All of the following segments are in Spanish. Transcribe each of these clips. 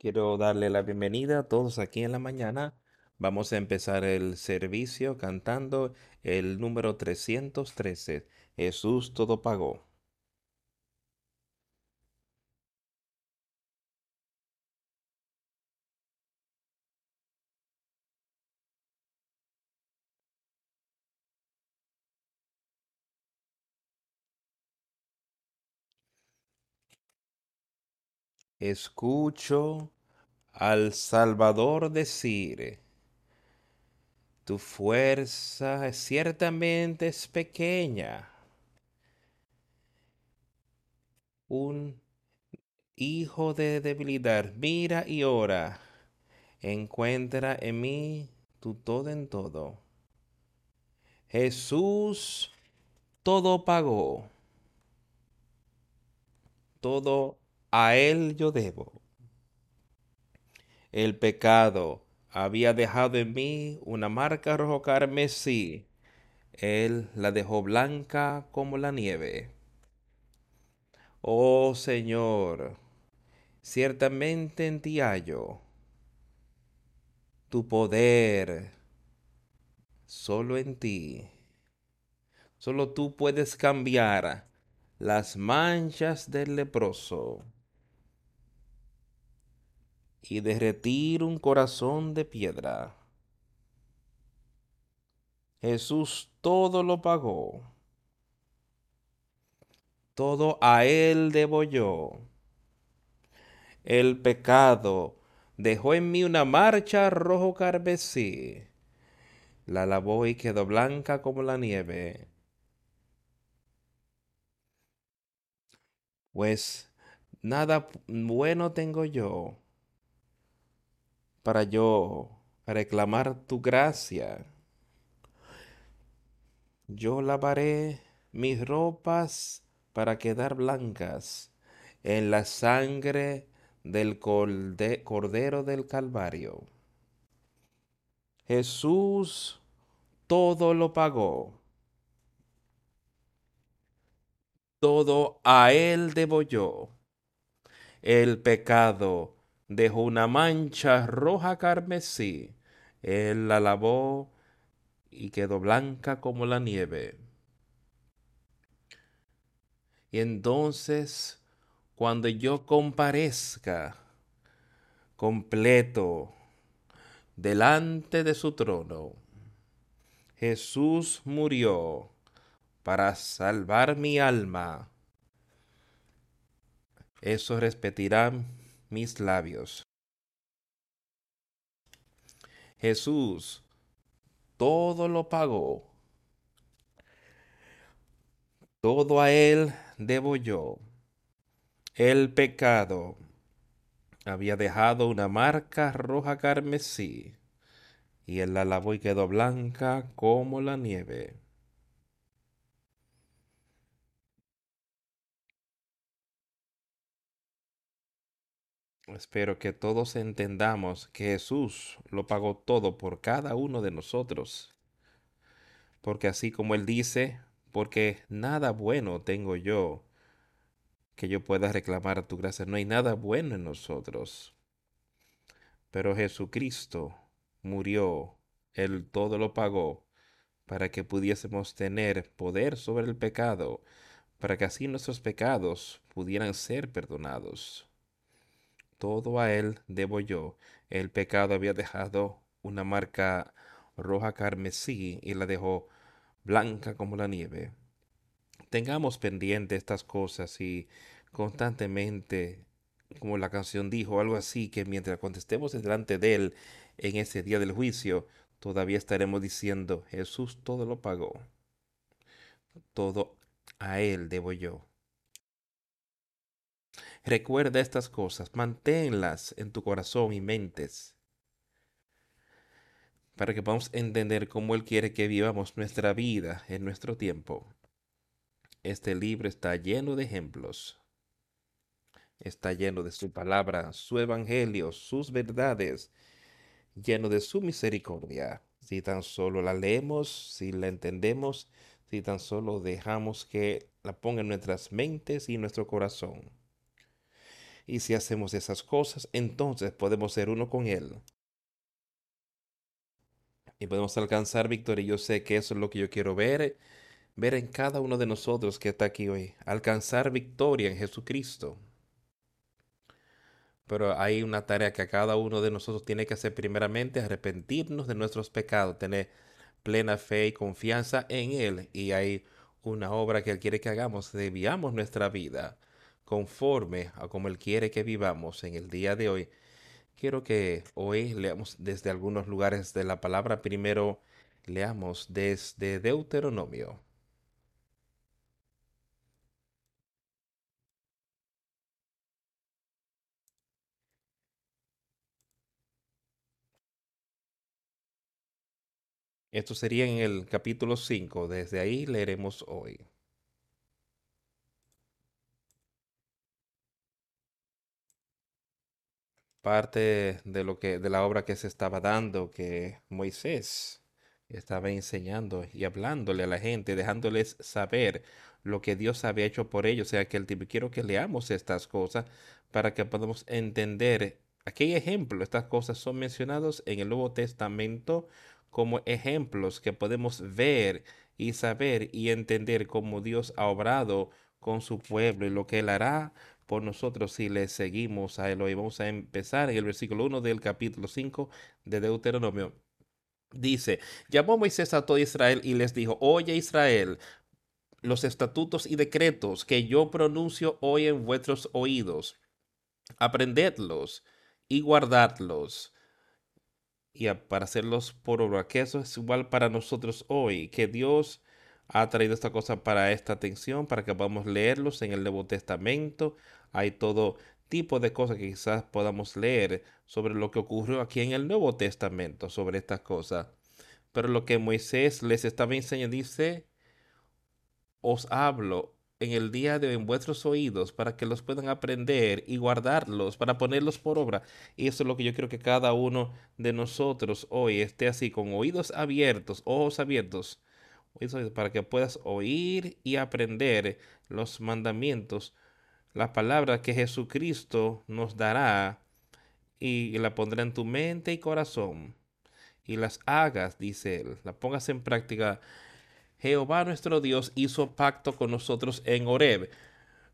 Quiero darle la bienvenida a todos aquí en la mañana. Vamos a empezar el servicio cantando el número 313. Jesús todo pagó. Escucho al Salvador decir, tu fuerza ciertamente es pequeña. Un hijo de debilidad, mira y ora. Encuentra en mí tu todo en todo. Jesús todo pagó. Todo a él yo debo. El pecado había dejado en mí una marca rojo carmesí. Él la dejó blanca como la nieve. Oh Señor, ciertamente en ti hallo tu poder, solo en ti. Solo tú puedes cambiar las manchas del leproso y derretir un corazón de piedra. Jesús todo lo pagó. Todo a Él debo yo. El pecado dejó en mí una marcha rojo carmesí. La lavó y quedó blanca como la nieve. Pues nada bueno tengo yo para yo reclamar tu gracia. Yo lavaré mis ropas para quedar blancas en la sangre del Cordero del Calvario. Jesús todo lo pagó. Todo a Él debo yo. El pecado dejó una mancha roja carmesí. Él la lavó y quedó blanca como la nieve. Y entonces, cuando yo comparezca completo delante de su trono, Jesús murió para salvar mi alma. Eso repetirán mis labios. Jesús todo lo pagó. Todo a Él debo yo. El pecado había dejado una marca roja carmesí, y Él la y quedó blanca como la nieve. Espero que todos entendamos que Jesús lo pagó todo por cada uno de nosotros. Porque así como Él dice, porque nada bueno tengo yo que yo pueda reclamar tu gracia. No hay nada bueno en nosotros. Pero Jesucristo murió, Él todo lo pagó para que pudiésemos tener poder sobre el pecado, para que así nuestros pecados pudieran ser perdonados. Todo a Él debo yo. El pecado había dejado una marca roja carmesí y la dejó blanca como la nieve. Tengamos pendiente estas cosas y constantemente, como la canción dijo, algo así, que mientras contestemos delante de Él en ese día del juicio, todavía estaremos diciendo, Jesús todo lo pagó. Todo a Él debo yo. Recuerda estas cosas, manténlas en tu corazón y mentes, para que podamos entender cómo Él quiere que vivamos nuestra vida en nuestro tiempo. Este libro está lleno de ejemplos. Está lleno de su palabra, su evangelio, sus verdades, lleno de su misericordia. Si tan solo la leemos, si la entendemos, si tan solo dejamos que la ponga en nuestras mentes y nuestro corazón. Y si hacemos esas cosas, entonces podemos ser uno con Él. Y podemos alcanzar victoria. Yo sé que eso es lo que yo quiero ver, ver en cada uno de nosotros que está aquí hoy. Alcanzar victoria en Jesucristo. Pero hay una tarea que cada uno de nosotros tiene que hacer primeramente, arrepentirnos de nuestros pecados, tener plena fe y confianza en Él. Y hay una obra que Él quiere que hagamos, vivamos nuestra vida conforme a como Él quiere que vivamos en el día de hoy. Quiero que hoy leamos desde algunos lugares de la palabra. Primero leamos desde Deuteronomio. Esto sería en el capítulo 5. Desde ahí leeremos hoy. Parte de lo que de la obra que se estaba dando que Moisés estaba enseñando y hablándole a la gente, dejándoles saber lo que Dios había hecho por ellos. O sea, que el tipo quiero que leamos estas cosas para que podamos entender aquel ejemplo. Estas cosas son mencionadas en el Nuevo Testamento como ejemplos que podemos ver y saber y entender cómo Dios ha obrado con su pueblo y lo que Él hará por nosotros si le seguimos a. Hoy vamos a empezar en el versículo 1 del capítulo 5 de Deuteronomio. Dice, llamó Moisés a todo Israel y les dijo, oye Israel, los estatutos y decretos que yo pronuncio hoy en vuestros oídos, aprendedlos y guardadlos y para hacerlos por obra, que eso es igual para nosotros hoy, que Dios ha traído esta cosa para esta atención, para que podamos leerlos en el Nuevo Testamento. Hay todo tipo de cosas que quizás podamos leer sobre lo que ocurrió aquí en el Nuevo Testamento, sobre estas cosas. Pero lo que Moisés les estaba enseñando dice, os hablo en el día de hoy en vuestros oídos para que los puedan aprender y guardarlos, para ponerlos por obra. Y eso es lo que yo quiero que cada uno de nosotros hoy esté así, con oídos abiertos, ojos abiertos, para que puedas oír y aprender los mandamientos, las palabras que Jesucristo nos dará y la pondrá en tu mente y corazón y las hagas, dice él, la pongas en práctica Jehová nuestro Dios hizo pacto con nosotros en Horeb.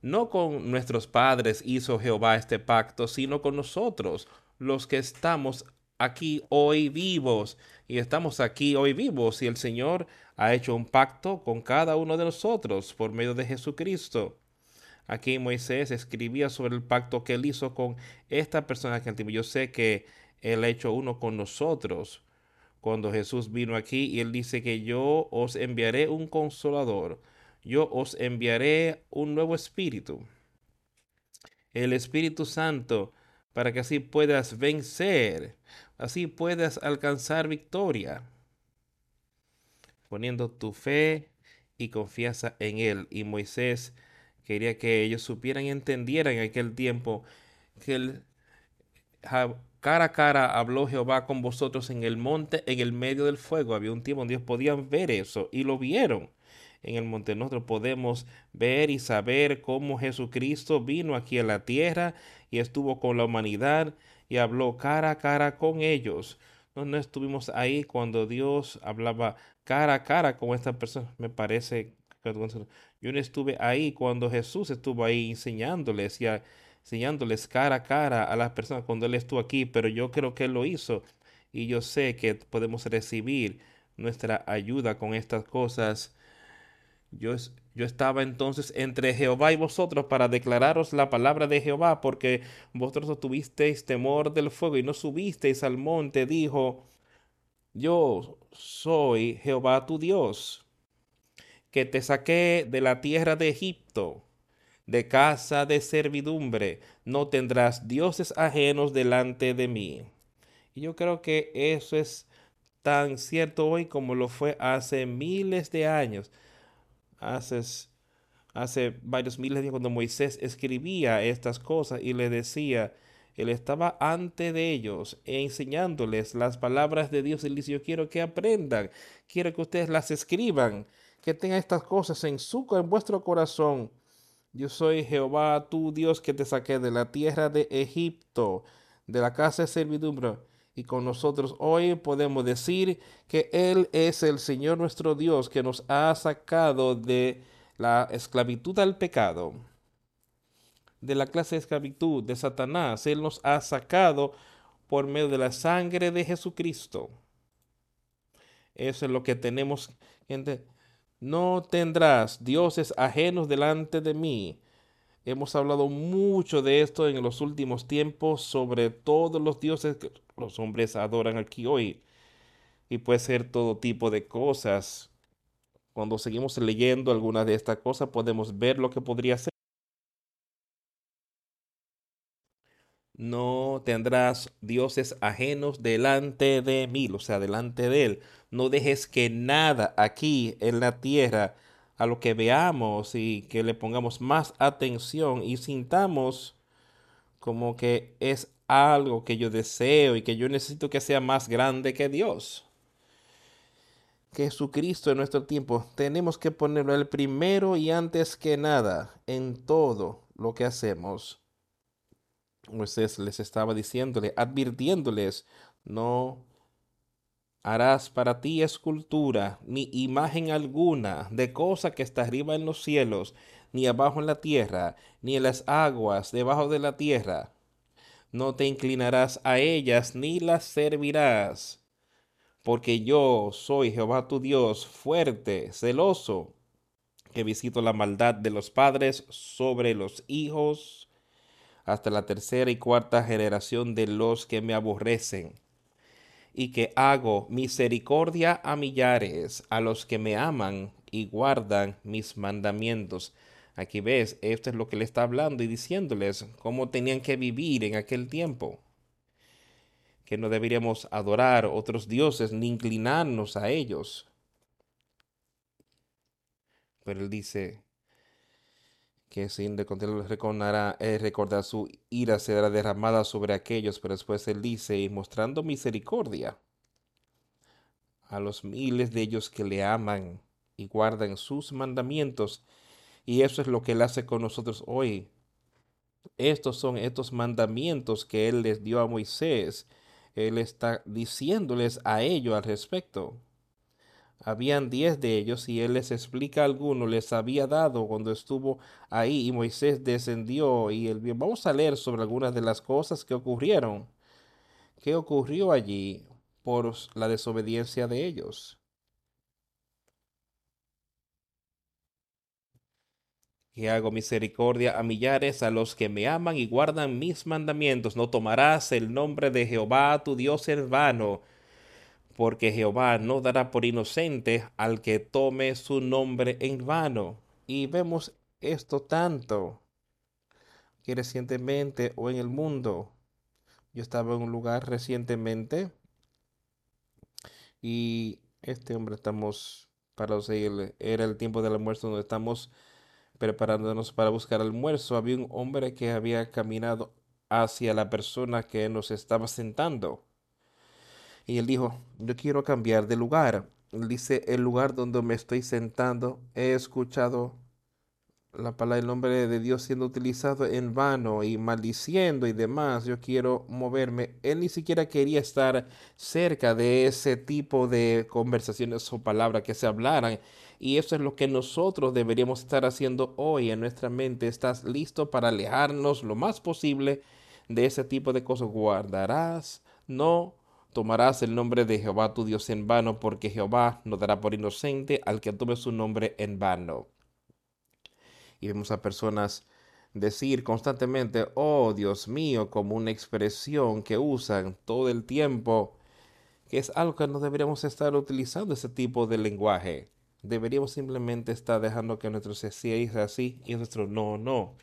No con nuestros padres hizo Jehová este pacto, sino con nosotros, los que estamos aquí hoy vivos. Y estamos aquí hoy vivos y el Señor ha hecho un pacto con cada uno de nosotros por medio de Jesucristo. Aquí Moisés escribía sobre el pacto que él hizo con esta persona que Yo sé que él ha hecho uno con nosotros. Cuando Jesús vino aquí y él dice que yo os enviaré un consolador, yo os enviaré un nuevo espíritu, el Espíritu Santo, para que así puedas vencer, así puedas alcanzar victoria, poniendo tu fe y confianza en Él. Y Moisés quería que ellos supieran y entendieran en aquel tiempo que el Cara a cara habló Jehová con vosotros en el monte, en el medio del fuego. Había un tiempo donde ellos podían ver eso y lo vieron. En el monte nosotros podemos ver y saber cómo Jesucristo vino aquí a la tierra y estuvo con la humanidad y habló cara a cara con ellos. No, no estuvimos ahí cuando Dios hablaba cara a cara con esta persona. Me parece yo no estuve ahí cuando Jesús estuvo ahí enseñándoles y enseñándoles cara a cara a las personas cuando Él estuvo aquí, pero yo creo que Él lo hizo y yo sé que podemos recibir nuestra ayuda con estas cosas. Yo, yo estaba entonces entre Jehová y vosotros para declararos la palabra de Jehová, porque vosotros tuvisteis temor del fuego y no subisteis al monte, dijo, yo soy Jehová tu Dios, que te saqué de la tierra de Egipto de casa de servidumbre, no tendrás dioses ajenos delante de mí. Y yo creo que eso es tan cierto hoy como lo fue hace miles de años. Hace, hace varios miles de años cuando Moisés escribía estas cosas y le decía, él estaba ante de ellos enseñándoles las palabras de Dios. Él dice, yo quiero que aprendan, quiero que ustedes las escriban, que tengan estas cosas en su corazón Yo soy Jehová tu Dios que te saqué de la tierra de Egipto, de la casa de servidumbre. Y con nosotros hoy podemos decir que Él es el Señor nuestro Dios que nos ha sacado de la esclavitud al pecado, de la clase de esclavitud de Satanás. Él nos ha sacado por medio de la sangre de Jesucristo. Eso es lo que tenemos. Gente, no tendrás dioses ajenos delante de mí. Hemos hablado mucho de esto en los últimos tiempos sobre todos los dioses que los hombres adoran aquí hoy. Y puede ser todo tipo de cosas. Cuando seguimos leyendo algunas de estas cosas podemos ver lo que podría ser. No tendrás dioses ajenos delante de mí, o sea, delante de él. No dejes que nada aquí en la tierra, a lo que veamos y que le pongamos más atención y sintamos como que es algo que yo deseo y que yo necesito que sea más grande que Dios. Jesucristo en nuestro tiempo, tenemos que ponerlo el primero y antes que nada en todo lo que hacemos. Moisés les estaba diciéndole, advirtiéndoles, no harás para ti escultura, ni imagen alguna de cosa que está arriba en los cielos, ni abajo en la tierra, ni en las aguas debajo de la tierra. No te inclinarás a ellas, ni las servirás, porque yo soy Jehová tu Dios, fuerte, celoso, que visito la maldad de los padres sobre los hijos, hasta la tercera y cuarta generación de los que me aborrecen, y que hago misericordia a millares, a los que me aman y guardan mis mandamientos. Aquí ves, esto es lo que le está hablando y diciéndoles cómo tenían que vivir en aquel tiempo. Que no deberíamos adorar otros dioses ni inclinarnos a ellos. Pero él dice, que sin recordará, eh, recordar su ira será derramada sobre aquellos, pero después él dice, y mostrando misericordia a los miles de ellos que le aman y guardan sus mandamientos. Y eso es lo que él hace con nosotros hoy. Estos son estos mandamientos que él les dio a Moisés. Él está diciéndoles a ellos al respecto. Habían diez de ellos y él les explica algunos, les había dado cuando estuvo ahí y Moisés descendió y él vamos a leer sobre algunas de las cosas que ocurrieron. ¿Qué ocurrió allí por la desobediencia de ellos? que hago misericordia a millares a los que me aman y guardan mis mandamientos. No tomarás el nombre de Jehová tu Dios en vano porque Jehová no dará por inocente al que tome su nombre en vano. Y vemos esto tanto que recientemente o en el mundo. Yo estaba en un lugar recientemente y este hombre estamos para seguirle. Era el tiempo del almuerzo donde estamos preparándonos para buscar almuerzo. Había un hombre que había caminado hacia la persona que nos estaba sentando y él dijo, yo quiero cambiar de lugar. Él dice, el lugar donde me estoy sentando, he escuchado la palabra, el nombre de Dios siendo utilizado en vano y maldiciendo y demás. Yo quiero moverme. Él ni siquiera quería estar cerca de ese tipo de conversaciones o palabras que se hablaran. Y eso es lo que nosotros deberíamos estar haciendo hoy en nuestra mente. ¿Estás listo para alejarnos lo más posible de ese tipo de cosas? Guardarás, no tomarás el nombre de Jehová tu Dios en vano, porque Jehová no dará por inocente al que tome su nombre en vano. Y vemos a personas decir constantemente, oh Dios mío, como una expresión que usan todo el tiempo, que es algo que no deberíamos estar utilizando ese tipo de lenguaje. Deberíamos simplemente estar dejando que nuestro sí sea así y nuestro no, no.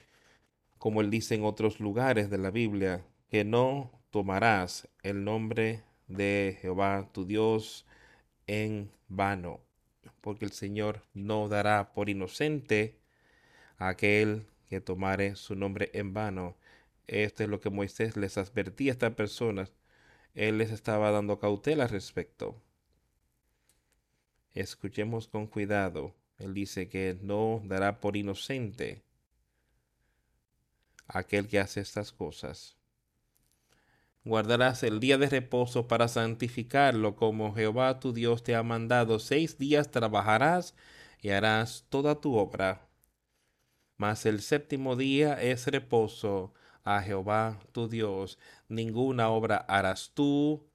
Como él dice en otros lugares de la Biblia, que no tomarás el nombre de Jehová tu Dios en vano, porque el Señor no dará por inocente a aquel que tomare su nombre en vano. Esto es lo que Moisés les advertía a estas personas. Él les estaba dando cautela al respecto. Escuchemos con cuidado. Él dice que no dará por inocente aquel que hace estas cosas. Guardarás el día de reposo para santificarlo, como Jehová tu Dios te ha mandado. Seis días trabajarás y harás toda tu obra. Mas el séptimo día es reposo a Jehová tu Dios. Ninguna obra harás tú,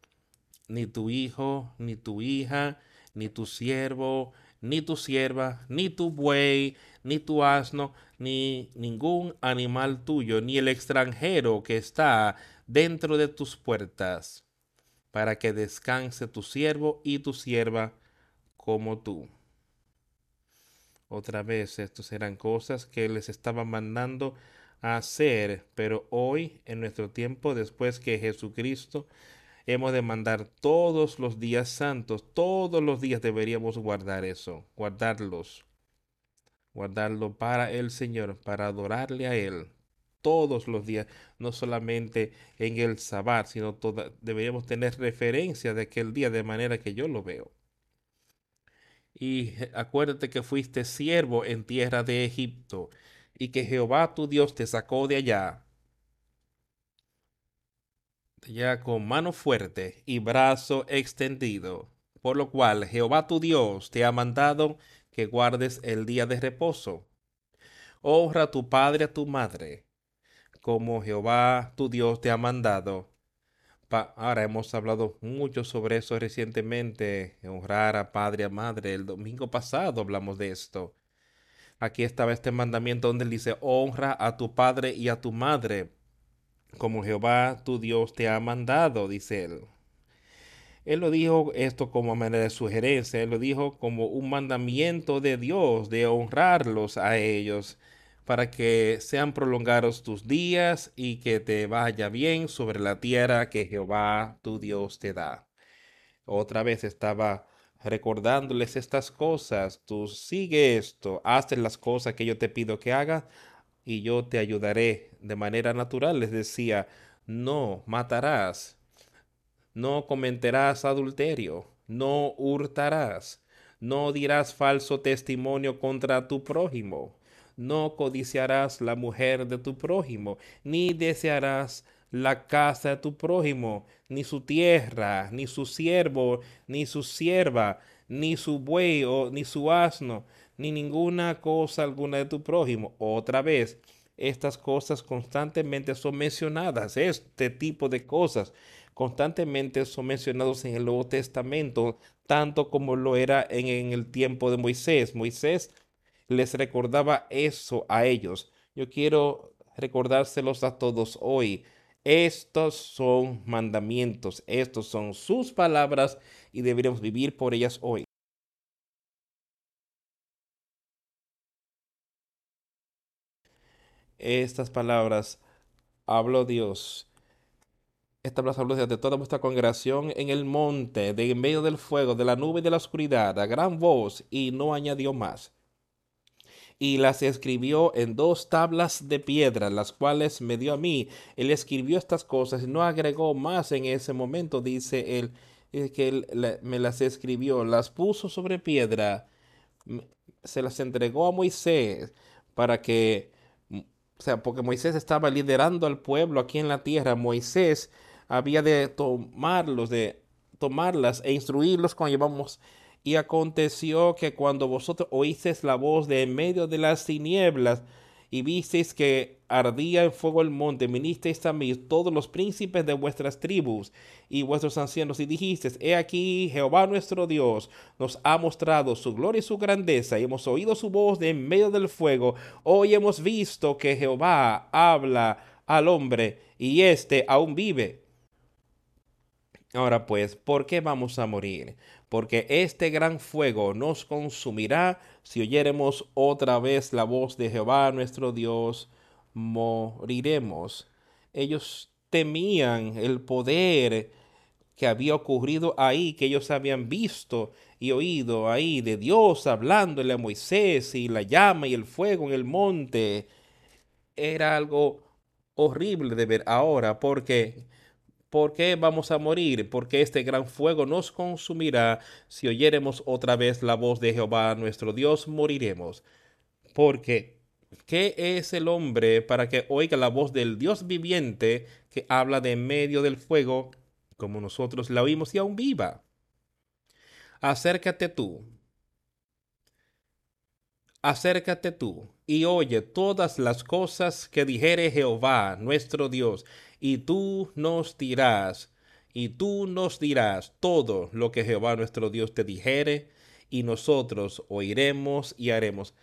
ni tu hijo, ni tu hija, ni tu siervo, ni tu sierva, ni tu buey, ni tu asno, ni ningún animal tuyo, ni el extranjero que está dentro de tus puertas, para que descanse tu siervo y tu sierva como tú. Otra vez, estos eran cosas que les estaba mandando a hacer, pero hoy, en nuestro tiempo, después que Jesucristo, hemos de mandar todos los días santos, todos los días deberíamos guardar eso, guardarlos, guardarlo para el Señor, para adorarle a Él, todos los días, no solamente en el sabbat, sino toda, deberíamos tener referencia de aquel día de manera que yo lo veo. Y acuérdate que fuiste siervo en tierra de Egipto y que Jehová tu Dios te sacó de allá, de allá con mano fuerte y brazo extendido, por lo cual Jehová tu Dios te ha mandado que guardes el día de reposo. Honra a tu padre y a tu madre como Jehová tu Dios te ha mandado. ahora hemos hablado mucho sobre eso recientemente, honrar a padre y a madre. El domingo pasado hablamos de esto. Aquí estaba este mandamiento donde él dice, honra a tu padre y a tu madre, como Jehová tu Dios te ha mandado, dice él. Él lo dijo esto como manera de sugerencia, él lo dijo como un mandamiento de Dios, de honrarlos a ellos para que sean prolongados tus días y que te vaya bien sobre la tierra que Jehová tu Dios te da. Otra vez estaba recordándoles estas cosas. Tú sigue esto, haz las cosas que yo te pido que hagas y yo te ayudaré de manera natural. Les decía, no matarás, no cometerás adulterio, no hurtarás, no dirás falso testimonio contra tu prójimo no codiciarás la mujer de tu prójimo, ni desearás la casa de tu prójimo, ni su tierra, ni su siervo, ni su sierva, ni su buey o ni su asno, ni ninguna cosa alguna de tu prójimo. Otra vez, estas cosas constantemente son mencionadas, este tipo de cosas constantemente son mencionados en el Nuevo Testamento, tanto como lo era en, en el tiempo de Moisés. Moisés les recordaba eso a ellos. Yo quiero recordárselos a todos hoy. Estos son mandamientos, estos son sus palabras y deberíamos vivir por ellas hoy. Estas palabras habló Dios. Palabras habló de toda vuestra congregación en el monte, de en medio del fuego, de la nube y de la oscuridad, a gran voz, y no añadió más y las escribió en dos tablas de piedra, las cuales me dio a mí. Él escribió estas cosas no agregó más en ese momento, dice él, que él me las escribió, las puso sobre piedra, se las entregó a Moisés para que, o sea, porque Moisés estaba liderando al pueblo aquí en la tierra, Moisés había de tomarlos, de tomarlas e instruirlos cuando llevamos y aconteció que cuando vosotros oísteis la voz de en medio de las tinieblas y visteis que ardía en fuego el monte, vinisteis a mí todos los príncipes de vuestras tribus y vuestros ancianos y dijisteis, he aquí Jehová nuestro Dios nos ha mostrado su gloria y su grandeza y hemos oído su voz de en medio del fuego. Hoy hemos visto que Jehová habla al hombre y éste aún vive. Ahora pues, ¿por qué vamos a morir? Porque este gran fuego nos consumirá si oyéremos otra vez la voz de Jehová nuestro Dios, moriremos. Ellos temían el poder que había ocurrido ahí, que ellos habían visto y oído ahí de Dios hablándole a Moisés y la llama y el fuego en el monte. Era algo horrible de ver ahora porque ¿Por qué vamos a morir? Porque este gran fuego nos consumirá. Si oyéremos otra vez la voz de Jehová nuestro Dios, moriremos. Porque ¿Qué es el hombre para que oiga la voz del Dios viviente que habla de medio del fuego, como nosotros la oímos y aún viva? Acércate tú, acércate tú y oye todas las cosas que dijere Jehová nuestro Dios, y tú nos dirás, y tú nos dirás todo lo que Jehová nuestro Dios te dijere, y nosotros oiremos y haremos.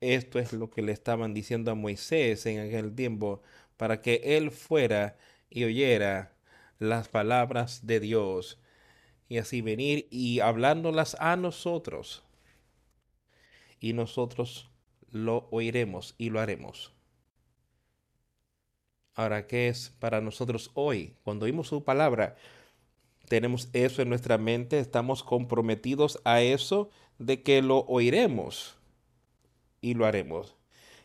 Esto es lo que le estaban diciendo a Moisés en aquel tiempo, para que él fuera y oyera las palabras de Dios, y así venir y hablándolas a nosotros, y nosotros lo oiremos y lo haremos. Ahora, ¿qué es para nosotros hoy? Cuando oímos su palabra, tenemos eso en nuestra mente, estamos comprometidos a eso de que lo oiremos y lo haremos.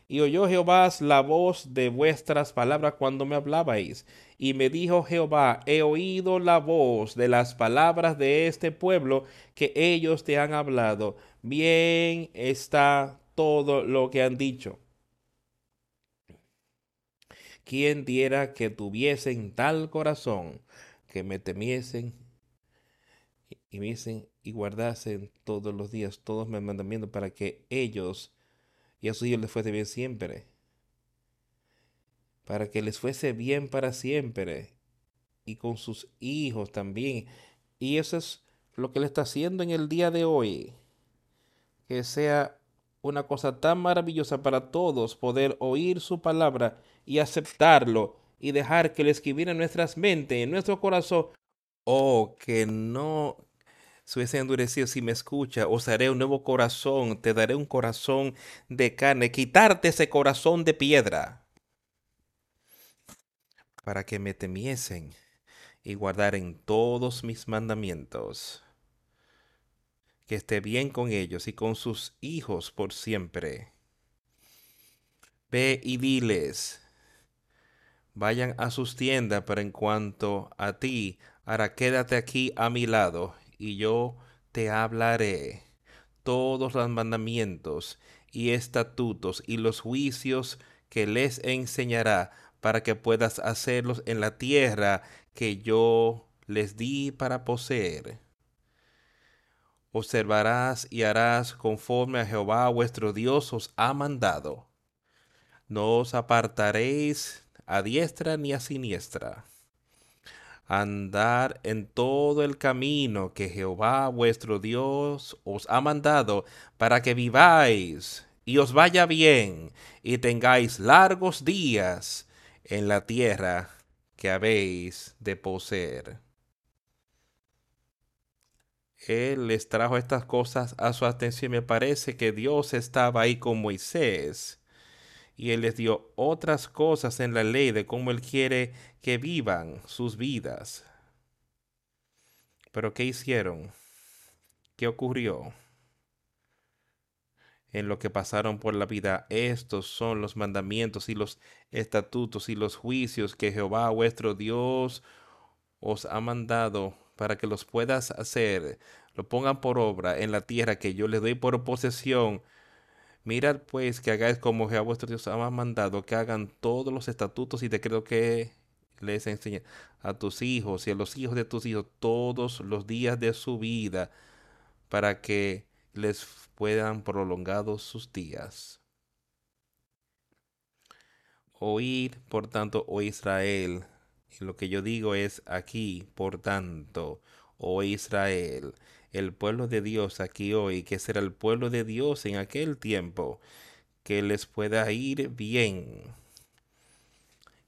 Y oyó Jehová la voz de vuestras palabras cuando me hablabais. Y me dijo Jehová, he oído la voz de las palabras de este pueblo que ellos te han hablado. Bien está todo lo que han dicho. ¿Quién diera que tuviesen tal corazón que me temiesen y me y guardasen todos los días todos mis mandamientos para que ellos y a sus hijos les fuese bien siempre. Para que les fuese bien para siempre. Y con sus hijos también. Y eso es lo que Él está haciendo en el día de hoy. Que sea una cosa tan maravillosa para todos poder oír su palabra y aceptarlo y dejar que le escribiera en nuestras mentes, en nuestro corazón. Oh, que no se hubiese endurecido si me escucha, os haré un nuevo corazón, te daré un corazón de carne, quitarte ese corazón de piedra, para que me temiesen y guardaren todos mis mandamientos. Que esté bien con ellos y con sus hijos por siempre. Ve y diles, vayan a sus tiendas, pero en cuanto a ti, ahora quédate aquí a mi lado y yo te hablaré todos los mandamientos y estatutos y los juicios que les enseñará para que puedas hacerlos en la tierra que yo les di para poseer. Observarás y harás conforme a Jehová vuestro Dios os ha mandado. No os apartaréis a diestra ni a siniestra andar en todo el camino que Jehová vuestro Dios os ha mandado para que viváis y os vaya bien y tengáis largos días en la tierra que habéis de poseer. Él les trajo estas cosas a su atención. Me parece que Dios estaba ahí con Moisés y Él les dio otras cosas en la ley de cómo Él quiere que vivan sus vidas. Pero ¿qué hicieron? ¿Qué ocurrió? En lo que pasaron por la vida, estos son los mandamientos y los estatutos y los juicios que Jehová vuestro Dios os ha mandado para que los puedas hacer, lo pongan por obra en la tierra que yo les doy por posesión Mirad pues que hagáis como Jehová vuestro Dios ha mandado, que hagan todos los estatutos y decretos que les enseña a tus hijos y a los hijos de tus hijos todos los días de su vida, para que les puedan prolongados sus días. Oír, por tanto, oh Israel, y lo que yo digo es aquí, por tanto, oh Israel, el pueblo de Dios aquí hoy, que será el pueblo de Dios en aquel tiempo, que les pueda ir bien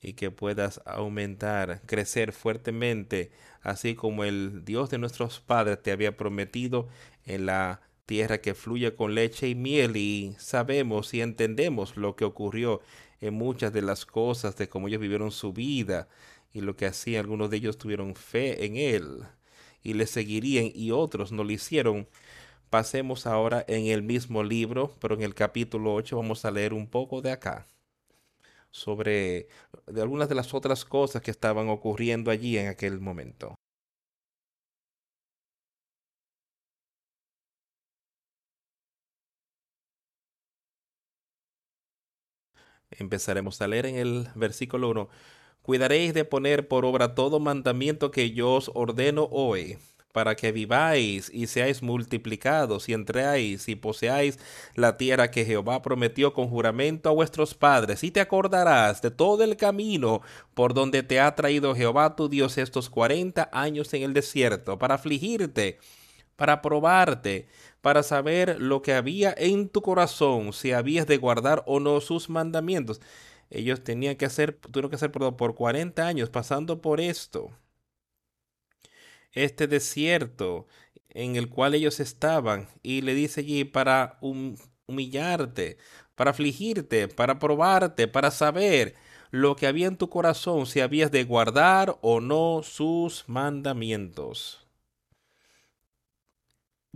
y que puedas aumentar, crecer fuertemente, así como el Dios de nuestros padres te había prometido en la tierra que fluye con leche y miel y sabemos y entendemos lo que ocurrió en muchas de las cosas de cómo ellos vivieron su vida y lo que hacían, algunos de ellos tuvieron fe en él y le seguirían y otros no lo hicieron. Pasemos ahora en el mismo libro, pero en el capítulo 8 vamos a leer un poco de acá sobre de algunas de las otras cosas que estaban ocurriendo allí en aquel momento. Empezaremos a leer en el versículo 1. Cuidaréis de poner por obra todo mandamiento que yo os ordeno hoy, para que viváis y seáis multiplicados y entréis y poseáis la tierra que Jehová prometió con juramento a vuestros padres. Y te acordarás de todo el camino por donde te ha traído Jehová tu Dios estos cuarenta años en el desierto, para afligirte, para probarte, para saber lo que había en tu corazón, si habías de guardar o no sus mandamientos. Ellos tenían que hacer, tuvieron que hacer por, por 40 años pasando por esto. Este desierto en el cual ellos estaban y le dice allí para humillarte, para afligirte, para probarte, para saber lo que había en tu corazón, si habías de guardar o no sus mandamientos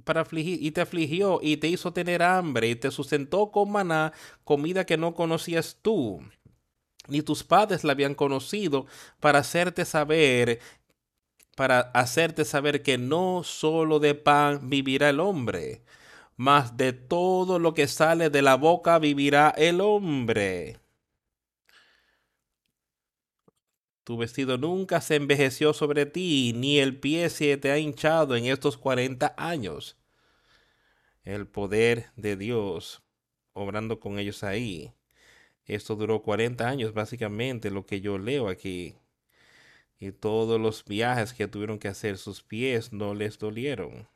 para afligir, y te afligió, y te hizo tener hambre, y te sustentó con maná, comida que no conocías tú, ni tus padres la habían conocido, para hacerte saber, para hacerte saber que no solo de pan vivirá el hombre, mas de todo lo que sale de la boca vivirá el hombre. Tu vestido nunca se envejeció sobre ti, ni el pie se te ha hinchado en estos cuarenta años. El poder de Dios obrando con ellos ahí. Esto duró cuarenta años, básicamente, lo que yo leo aquí. Y todos los viajes que tuvieron que hacer, sus pies no les dolieron.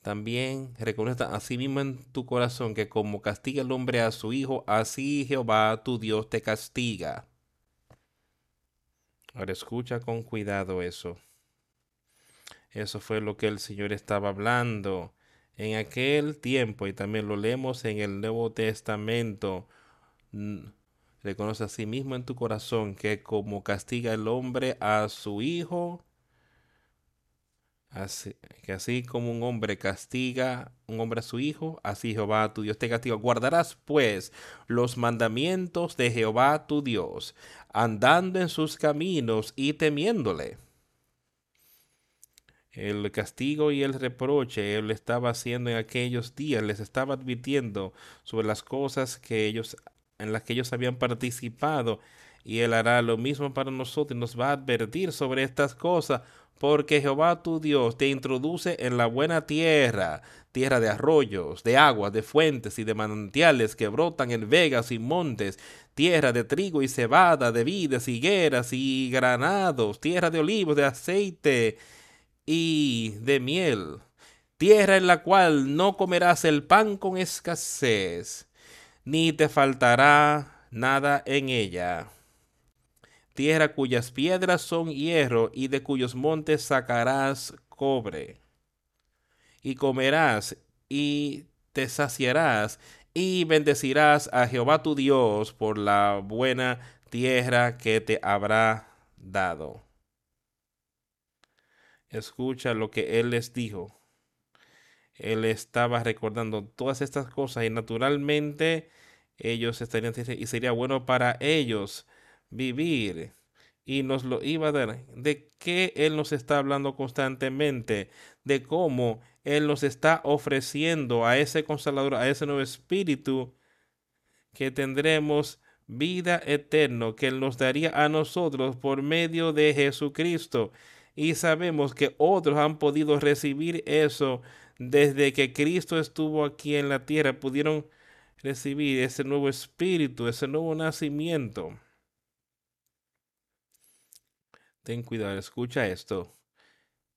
También reconoce así mismo en tu corazón que como castiga el hombre a su hijo, así Jehová tu Dios te castiga. Ahora escucha con cuidado eso. Eso fue lo que el Señor estaba hablando en aquel tiempo y también lo leemos en el Nuevo Testamento. Reconoce a sí mismo en tu corazón que como castiga el hombre a su hijo, Así, que así como un hombre castiga un hombre a su hijo, así Jehová tu Dios te castiga. Guardarás pues los mandamientos de Jehová tu Dios, andando en sus caminos y temiéndole. El castigo y el reproche él estaba haciendo en aquellos días, les estaba advirtiendo sobre las cosas que ellos en las que ellos habían participado. Y él hará lo mismo para nosotros nos va a advertir sobre estas cosas porque Jehová tu Dios te introduce en la buena tierra, tierra de arroyos, de aguas, de fuentes y de manantiales que brotan en vegas y montes, tierra de trigo y cebada, de vides, higueras y granados, tierra de olivos, de aceite y de miel, tierra en la cual no comerás el pan con escasez, ni te faltará nada en ella tierra cuyas piedras son hierro y de cuyos montes sacarás cobre. Y comerás y te saciarás y bendecirás a Jehová tu Dios por la buena tierra que te habrá dado. Escucha lo que Él les dijo. Él estaba recordando todas estas cosas y naturalmente ellos estarían y sería bueno para ellos vivir y nos lo iba a dar. ¿De qué Él nos está hablando constantemente? De cómo Él nos está ofreciendo a ese consolador, a ese nuevo espíritu, que tendremos vida eterna, que Él nos daría a nosotros por medio de Jesucristo. Y sabemos que otros han podido recibir eso desde que Cristo estuvo aquí en la tierra, pudieron recibir ese nuevo espíritu, ese nuevo nacimiento. Ten cuidado, escucha esto.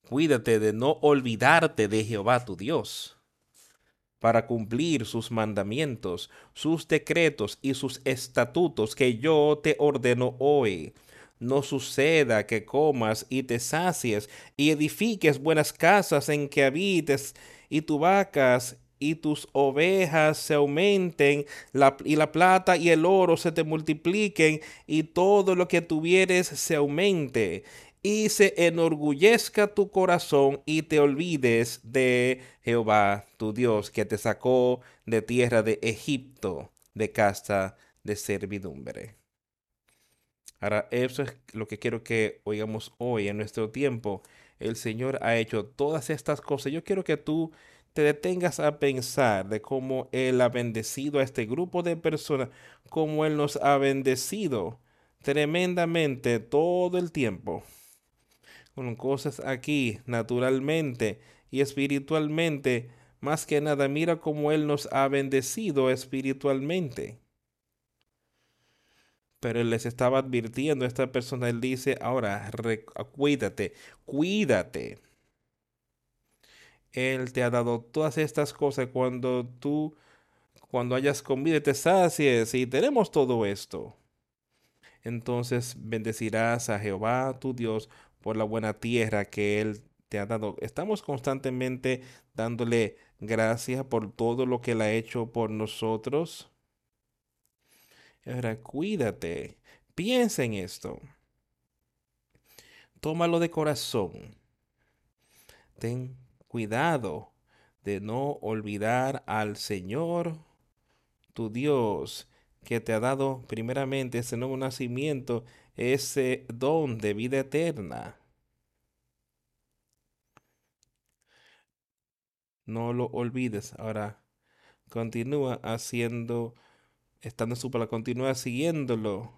Cuídate de no olvidarte de Jehová tu Dios, para cumplir sus mandamientos, sus decretos y sus estatutos que yo te ordeno hoy. No suceda que comas y te sacies y edifiques buenas casas en que habites y tu vacas y tus ovejas se aumenten, y la plata y el oro se te multipliquen, y todo lo que tuvieres se aumente, y se enorgullezca tu corazón, y te olvides de Jehová tu Dios, que te sacó de tierra de Egipto, de casa de servidumbre. Ahora, eso es lo que quiero que oigamos hoy en nuestro tiempo. El Señor ha hecho todas estas cosas. Yo quiero que tú te detengas a pensar de cómo Él ha bendecido a este grupo de personas, cómo Él nos ha bendecido tremendamente todo el tiempo con cosas aquí, naturalmente y espiritualmente. Más que nada, mira cómo Él nos ha bendecido espiritualmente. Pero Él les estaba advirtiendo a esta persona, Él dice, ahora, cuídate, cuídate. Él te ha dado todas estas cosas cuando tú, cuando hayas comido, te sacies y tenemos todo esto. Entonces bendecirás a Jehová tu Dios por la buena tierra que Él te ha dado. Estamos constantemente dándole gracias por todo lo que Él ha hecho por nosotros. Ahora, cuídate, piensa en esto. Tómalo de corazón. Ten cuidado de no olvidar al Señor, tu Dios, que te ha dado primeramente ese nuevo nacimiento ese don de vida eterna. No lo olvides. Ahora continúa haciendo, estando en su palabra, continúa siguiéndolo.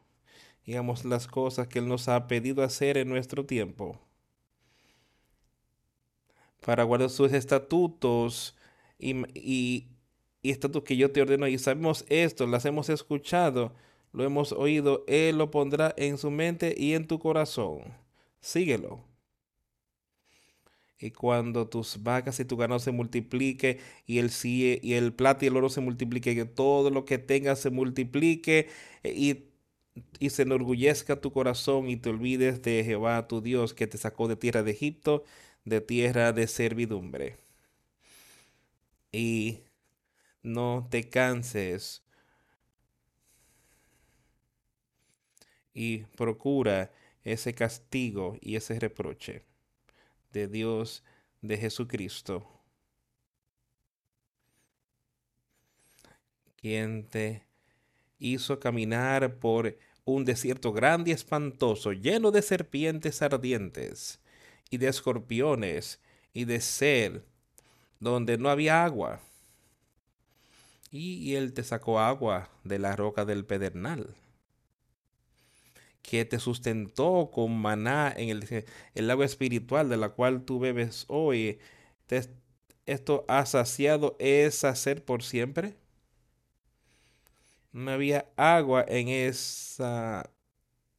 Digamos las cosas que Él nos ha pedido hacer en nuestro tiempo. Para guardar sus estatutos y, y, y estatutos que yo te ordeno. Y sabemos esto, las hemos escuchado lo hemos oído, Él lo pondrá en su mente y en tu corazón. Síguelo. Y cuando tus vacas y tu ganado se multiplique y el, y el plata y el oro se multiplique, que todo lo que tengas se multiplique eh, y, y se enorgullezca tu corazón y te olvides de Jehová tu Dios que te sacó de tierra de Egipto, de tierra de servidumbre. Y no te canses y procura ese castigo y ese reproche de Dios, de Jesucristo, quien te hizo caminar por un desierto grande y espantoso, lleno de serpientes ardientes y de escorpiones y de sed, donde no había agua. Y él te sacó agua de la roca del pedernal que te sustentó con maná en el, el agua espiritual de la cual tú bebes hoy. ¿Esto ha saciado esa sed por siempre? No había agua en esa,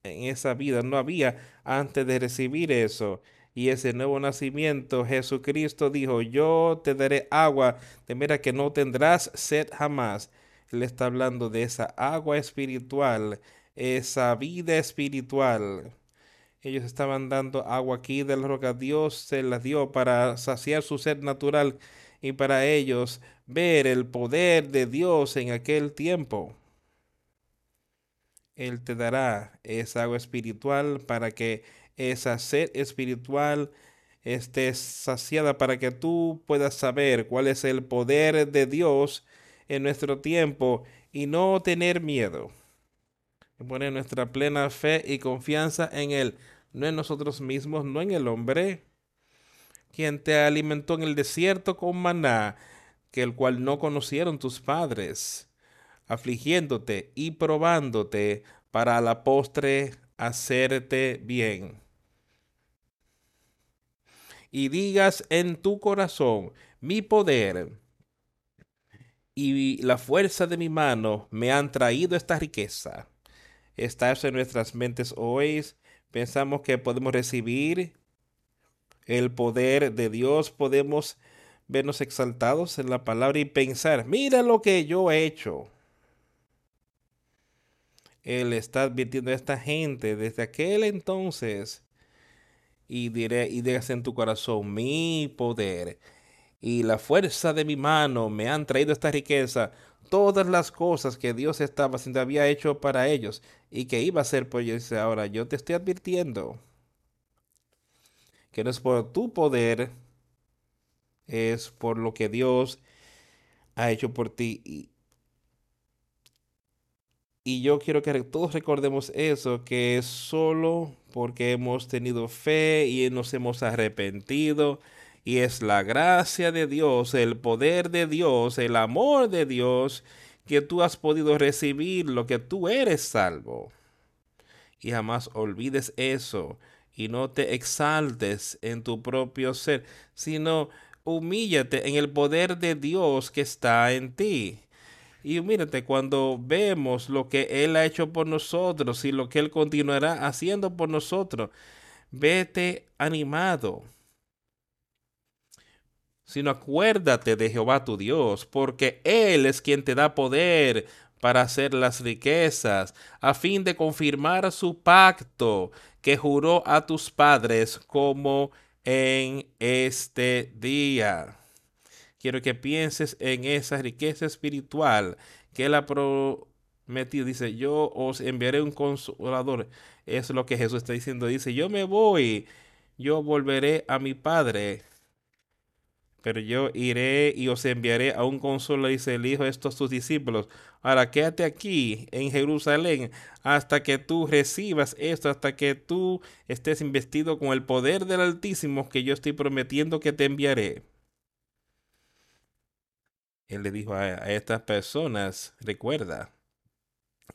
en esa vida, no había antes de recibir eso. Y ese nuevo nacimiento, Jesucristo dijo, yo te daré agua, de manera que no tendrás sed jamás. Él está hablando de esa agua espiritual esa vida espiritual. Ellos estaban dando agua aquí de la roca. Dios se las dio para saciar su sed natural y para ellos ver el poder de Dios en aquel tiempo. Él te dará esa agua espiritual para que esa sed espiritual esté saciada para que tú puedas saber cuál es el poder de Dios en nuestro tiempo y no tener miedo poner nuestra plena fe y confianza en Él, no en nosotros mismos, no en el hombre, quien te alimentó en el desierto con maná, que el cual no conocieron tus padres, afligiéndote y probándote para a la postre hacerte bien. Y digas en tu corazón, mi poder y la fuerza de mi mano me han traído esta riqueza está en nuestras mentes hoy. Pensamos que podemos recibir el poder de Dios, podemos vernos exaltados en la palabra y pensar, mira lo que yo he hecho. Él está advirtiendo a esta gente desde aquel entonces y diré y digas en tu corazón, mi poder y la fuerza de mi mano me han traído esta riqueza todas las cosas que Dios estaba haciendo, había hecho para ellos y que iba a hacer por ellos. Ahora yo te estoy advirtiendo que no es por tu poder, es por lo que Dios ha hecho por ti. Y, y yo quiero que todos recordemos eso, que es solo porque hemos tenido fe y nos hemos arrepentido Y es la gracia de Dios, el poder de Dios, el amor de Dios que tú has podido recibir, lo que tú eres salvo. Y jamás olvides eso y no te exaltes en tu propio ser, sino humíllate en el poder de Dios que está en ti. Y mírate, cuando vemos lo que Él ha hecho por nosotros y lo que Él continuará haciendo por nosotros, vete animado. Sino acuérdate de Jehová tu Dios, porque Él es quien te da poder para hacer las riquezas, a fin de confirmar su pacto que juró a tus padres como en este día. Quiero que pienses en esa riqueza espiritual que Él ha prometido. Dice, yo os enviaré un consolador. Es lo que Jesús está diciendo. Dice, yo me voy, yo volveré a mi Padre. Pero yo iré y os enviaré a un consuelo, dice el Hijo, estos tus discípulos. Ahora quédate aquí en Jerusalén hasta que tú recibas esto, hasta que tú estés investido con el poder del Altísimo que yo estoy prometiendo que te enviaré. Él le dijo a, a estas personas, recuerda,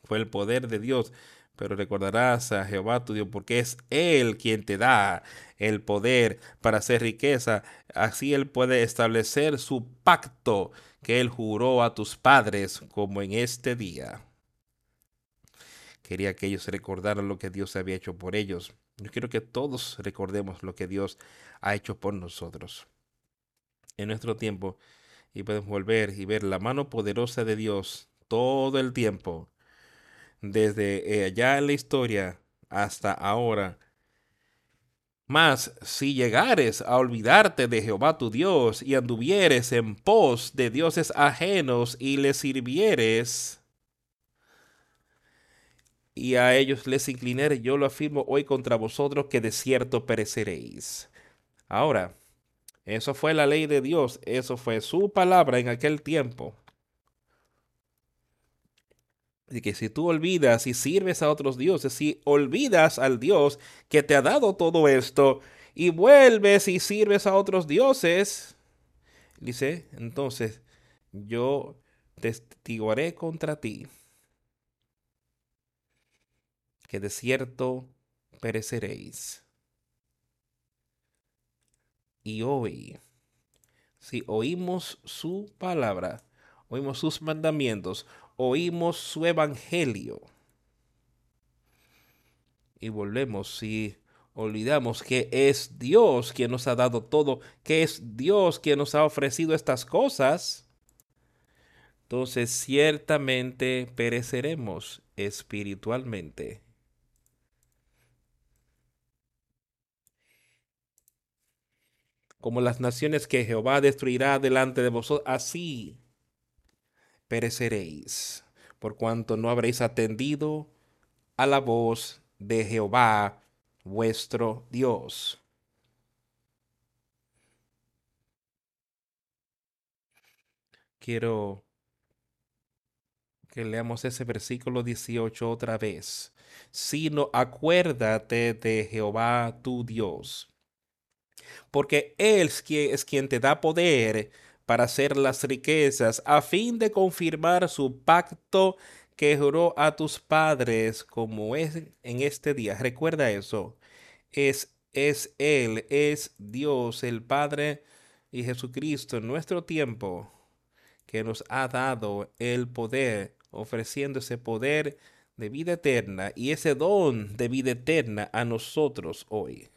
fue el poder de Dios pero recordarás a Jehová tu Dios, porque es Él quien te da el poder para hacer riqueza. Así Él puede establecer su pacto que Él juró a tus padres, como en este día. Quería que ellos recordaran lo que Dios había hecho por ellos. Yo quiero que todos recordemos lo que Dios ha hecho por nosotros. En nuestro tiempo, y podemos volver y ver la mano poderosa de Dios todo el tiempo desde eh, allá en la historia hasta ahora. Mas si llegares a olvidarte de Jehová tu Dios y anduvieres en pos de dioses ajenos y les sirvieres, y a ellos les inclinere, yo lo afirmo hoy contra vosotros que de cierto pereceréis. Ahora, eso fue la ley de Dios, eso fue su palabra en aquel tiempo de que si tú olvidas y sirves a otros dioses, si olvidas al Dios que te ha dado todo esto y vuelves y sirves a otros dioses, dice, entonces yo testiguaré contra ti que de cierto pereceréis. Y hoy, si oímos su palabra, oímos sus mandamientos, oímos su evangelio y volvemos y olvidamos que es Dios quien nos ha dado todo, que es Dios quien nos ha ofrecido estas cosas, entonces ciertamente pereceremos espiritualmente. Como las naciones que Jehová destruirá delante de vosotros, así por cuanto no habréis atendido a la voz de Jehová vuestro Dios. Quiero que leamos ese versículo 18 otra vez. Sino acuérdate de Jehová tu Dios, porque Él es quien te da poder para hacer las riquezas, a fin de confirmar su pacto que juró a tus padres como es en este día. Recuerda eso. Es, es Él, es Dios, el Padre y Jesucristo en nuestro tiempo que nos ha dado el poder, ofreciendo ese poder de vida eterna y ese don de vida eterna a nosotros hoy.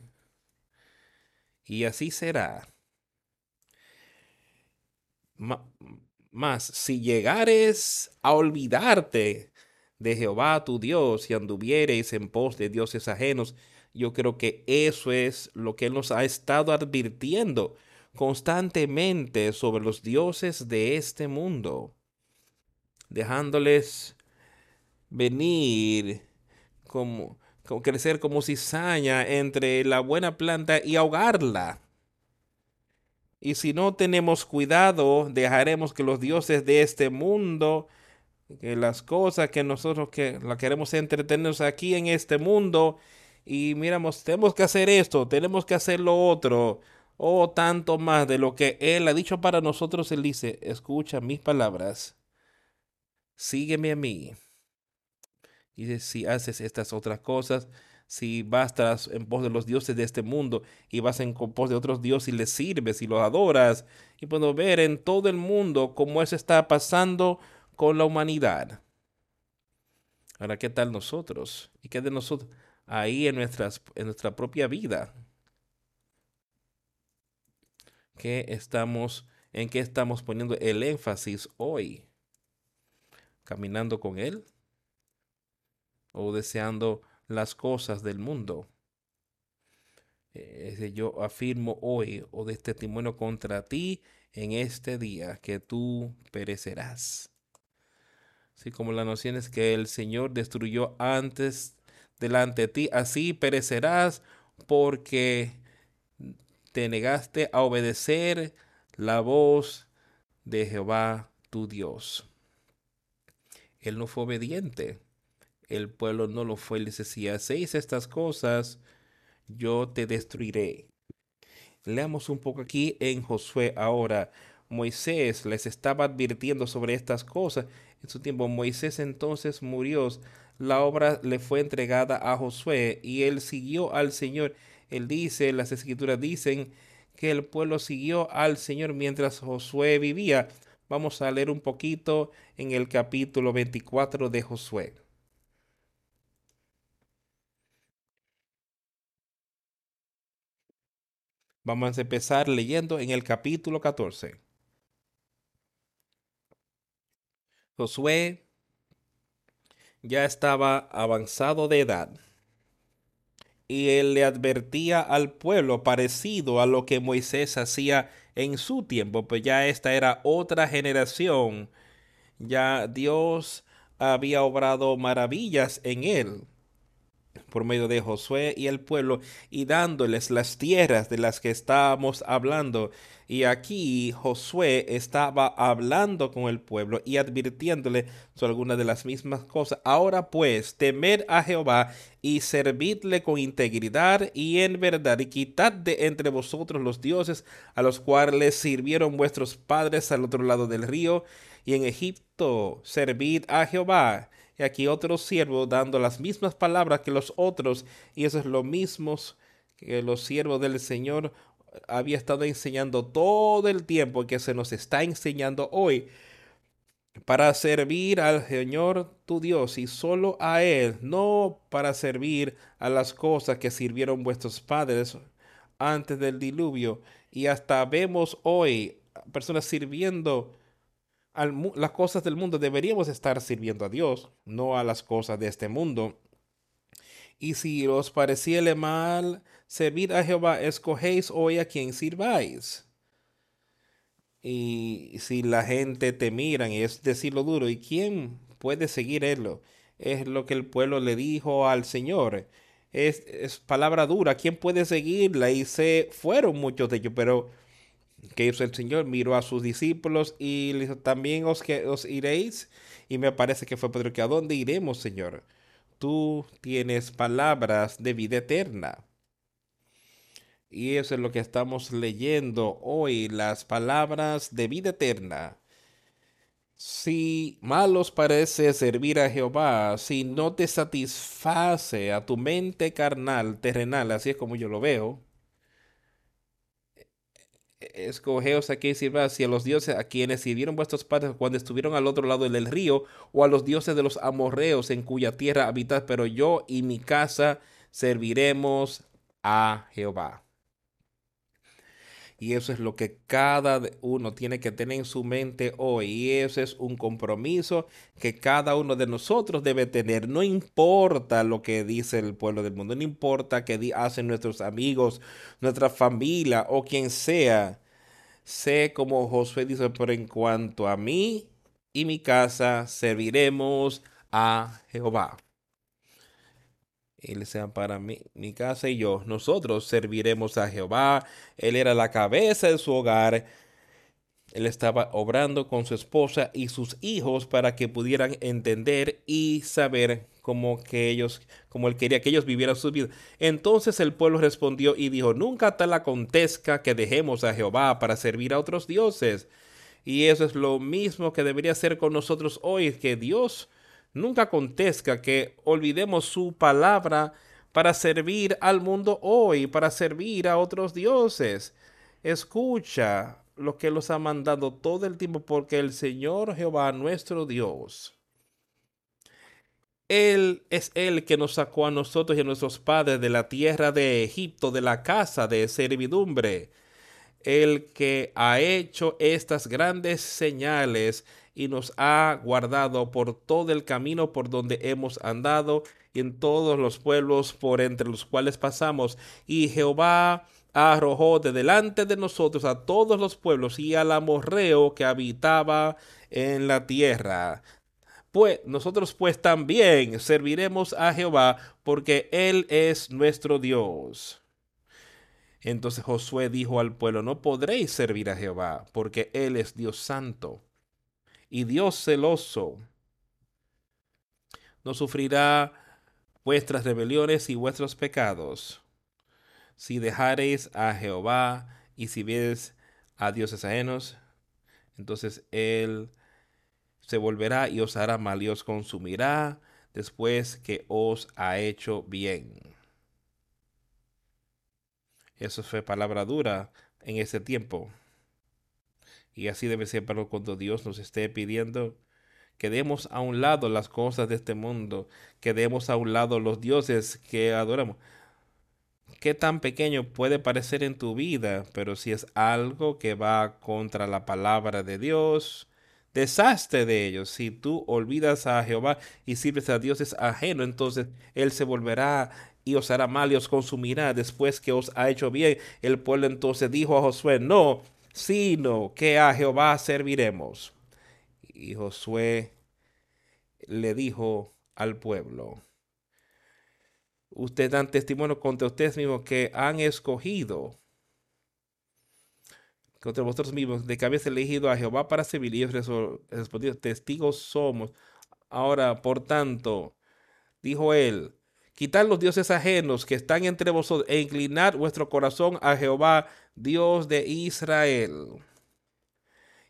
Y así será mas si llegares a olvidarte de Jehová tu Dios y anduvieres en pos de dioses ajenos, yo creo que eso es lo que Él nos ha estado advirtiendo constantemente sobre los dioses de este mundo, dejándoles venir como, como crecer como cizaña entre la buena planta y ahogarla. Y si no tenemos cuidado, dejaremos que los dioses de este mundo, que las cosas que nosotros que la queremos entretenernos aquí en este mundo, y miramos, tenemos que hacer esto, tenemos que hacer lo otro. oh, tanto más de lo que Él ha dicho para nosotros. Él dice, escucha mis palabras, sígueme a mí. Y si haces estas otras cosas, si vas en pos de los dioses de este mundo y vas en pos de otros dioses y les sirves y los adoras, y puedo ver en todo el mundo cómo eso está pasando con la humanidad. Ahora, ¿qué tal nosotros? ¿Y qué de nosotros? Ahí en, nuestras, en nuestra propia vida. ¿Qué estamos, ¿En qué estamos poniendo el énfasis hoy? ¿Caminando con Él? ¿O deseando las cosas del mundo. Eh, yo afirmo hoy o de testimonio contra ti en este día que tú perecerás. Así como la noción es que el Señor destruyó antes delante de ti, así perecerás porque te negaste a obedecer la voz de Jehová tu Dios. Él no fue obediente el pueblo no lo fue. Les decía, hacéis estas cosas, yo te destruiré. Leamos un poco aquí en Josué ahora. Moisés les estaba advirtiendo sobre estas cosas. En su tiempo Moisés entonces murió. La obra le fue entregada a Josué y él siguió al Señor. Él dice, las escrituras dicen que el pueblo siguió al Señor mientras Josué vivía. Vamos a leer un poquito en el capítulo 24 de Josué. Vamos a empezar leyendo en el capítulo 14. Josué ya estaba avanzado de edad y él le advertía al pueblo parecido a lo que Moisés hacía en su tiempo, pues ya esta era otra generación, ya Dios había obrado maravillas en él por medio de Josué y el pueblo y dándoles las tierras de las que estábamos hablando. Y aquí Josué estaba hablando con el pueblo y advirtiéndole sobre algunas de las mismas cosas. Ahora pues, temed a Jehová y servidle con integridad y en verdad y quitad de entre vosotros los dioses a los cuales sirvieron vuestros padres al otro lado del río y en Egipto servid a Jehová y aquí otro siervo dando las mismas palabras que los otros, y eso es lo mismo que los siervos del Señor había estado enseñando todo el tiempo que se nos está enseñando hoy para servir al Señor tu Dios y solo a Él, no para servir a las cosas que sirvieron vuestros padres antes del diluvio. Y hasta vemos hoy personas sirviendo las cosas del mundo, deberíamos estar sirviendo a Dios, no a las cosas de este mundo. Y si os pareciere mal servir a Jehová, escogéis hoy a quien sirváis. Y si la gente te miran, y es decirlo duro, ¿y quién puede seguir él? Es lo que el pueblo le dijo al Señor. Es, es palabra dura, ¿quién puede seguirla? Y se fueron muchos de ellos, pero que hizo el Señor, miró a sus discípulos y le dijo, también os, que, os iréis. Y me parece que fue Pedro que, ¿a dónde iremos, Señor? Tú tienes palabras de vida eterna. Y eso es lo que estamos leyendo hoy, las palabras de vida eterna. Si malos parece servir a Jehová, si no te satisface a tu mente carnal, terrenal, así es como yo lo veo, escogeos aquí sirva si a los dioses a quienes sirvieron vuestros padres cuando estuvieron al otro lado del río, o a los dioses de los amorreos en cuya tierra habitad, pero yo y mi casa serviremos a Jehová. Y eso es lo que cada uno tiene que tener en su mente hoy. Y eso es un compromiso que cada uno de nosotros debe tener. No importa lo que dice el pueblo del mundo, no importa qué hacen nuestros amigos, nuestra familia o quien sea. Sé como Josué dice, pero en cuanto a mí y mi casa, serviremos a Jehová. Él sea para mí, mi casa y yo. Nosotros serviremos a Jehová. Él era la cabeza de su hogar. Él estaba obrando con su esposa y sus hijos para que pudieran entender y saber como que ellos, como él quería que ellos vivieran su vida. Entonces el pueblo respondió y dijo, nunca tal acontezca que dejemos a Jehová para servir a otros dioses. Y eso es lo mismo que debería ser con nosotros hoy, que Dios nunca acontezca que olvidemos su palabra para servir al mundo hoy, para servir a otros dioses. Escucha lo que los ha mandado todo el tiempo, porque el Señor Jehová, nuestro Dios, Él es el que nos sacó a nosotros y a nuestros padres de la tierra de Egipto, de la casa de servidumbre. El que ha hecho estas grandes señales y nos ha guardado por todo el camino por donde hemos andado y en todos los pueblos por entre los cuales pasamos. Y Jehová arrojó de delante de nosotros a todos los pueblos y al amorreo que habitaba en la tierra. Pues nosotros pues también serviremos a Jehová porque Él es nuestro Dios. Entonces Josué dijo al pueblo, no podréis servir a Jehová porque Él es Dios santo y Dios celoso. No sufrirá vuestras rebeliones y vuestros pecados si dejareis a Jehová y si vieres a dioses ajenos, entonces él se volverá y os hará mal y os consumirá después que os ha hecho bien. Eso fue palabra dura en ese tiempo. Y así debe ser cuando Dios nos esté pidiendo que demos a un lado las cosas de este mundo, que demos a un lado los dioses que adoramos qué tan pequeño puede parecer en tu vida, pero si es algo que va contra la palabra de Dios, deshazte de ellos. Si tú olvidas a Jehová y sirves a dioses ajeno, entonces Él se volverá y os hará mal y os consumirá después que os ha hecho bien. El pueblo entonces dijo a Josué, no, sino que a Jehová serviremos. Y Josué le dijo al pueblo, Ustedes dan testimonio contra ustedes mismos que han escogido contra vosotros mismos de que habéis elegido a Jehová para servir. Y ellos respondieron, testigos somos. Ahora, por tanto, dijo él, quitad los dioses ajenos que están entre vosotros e inclinad vuestro corazón a Jehová, Dios de Israel.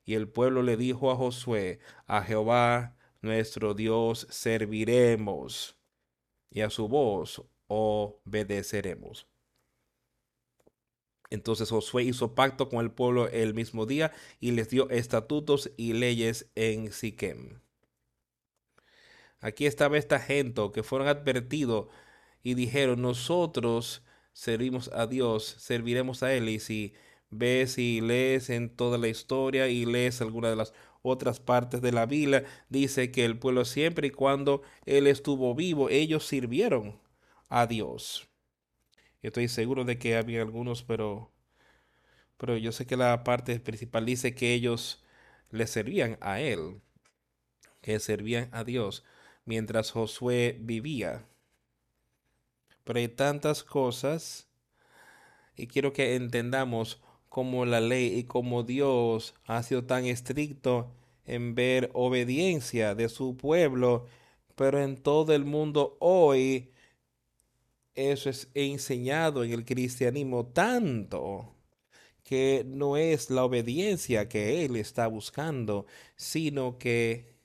Y el pueblo le dijo a Josué, a Jehová nuestro Dios serviremos y a su voz obedeceremos. Entonces Josué hizo pacto con el pueblo el mismo día y les dio estatutos y leyes en Siquem. Aquí estaba esta gente que fueron advertidos y dijeron, nosotros servimos a Dios, serviremos a Él. Y si ves y lees en toda la historia y lees alguna de las otras partes de la Biblia, dice que el pueblo siempre y cuando Él estuvo vivo, ellos sirvieron a Dios. Estoy seguro de que había algunos, pero, pero yo sé que la parte principal dice que ellos le servían a Él, que servían a Dios mientras Josué vivía. Pero hay tantas cosas y quiero que entendamos cómo la ley y cómo Dios ha sido tan estricto en ver obediencia de su pueblo, pero en todo el mundo hoy eso es enseñado en el cristianismo tanto que no es la obediencia que él está buscando, sino que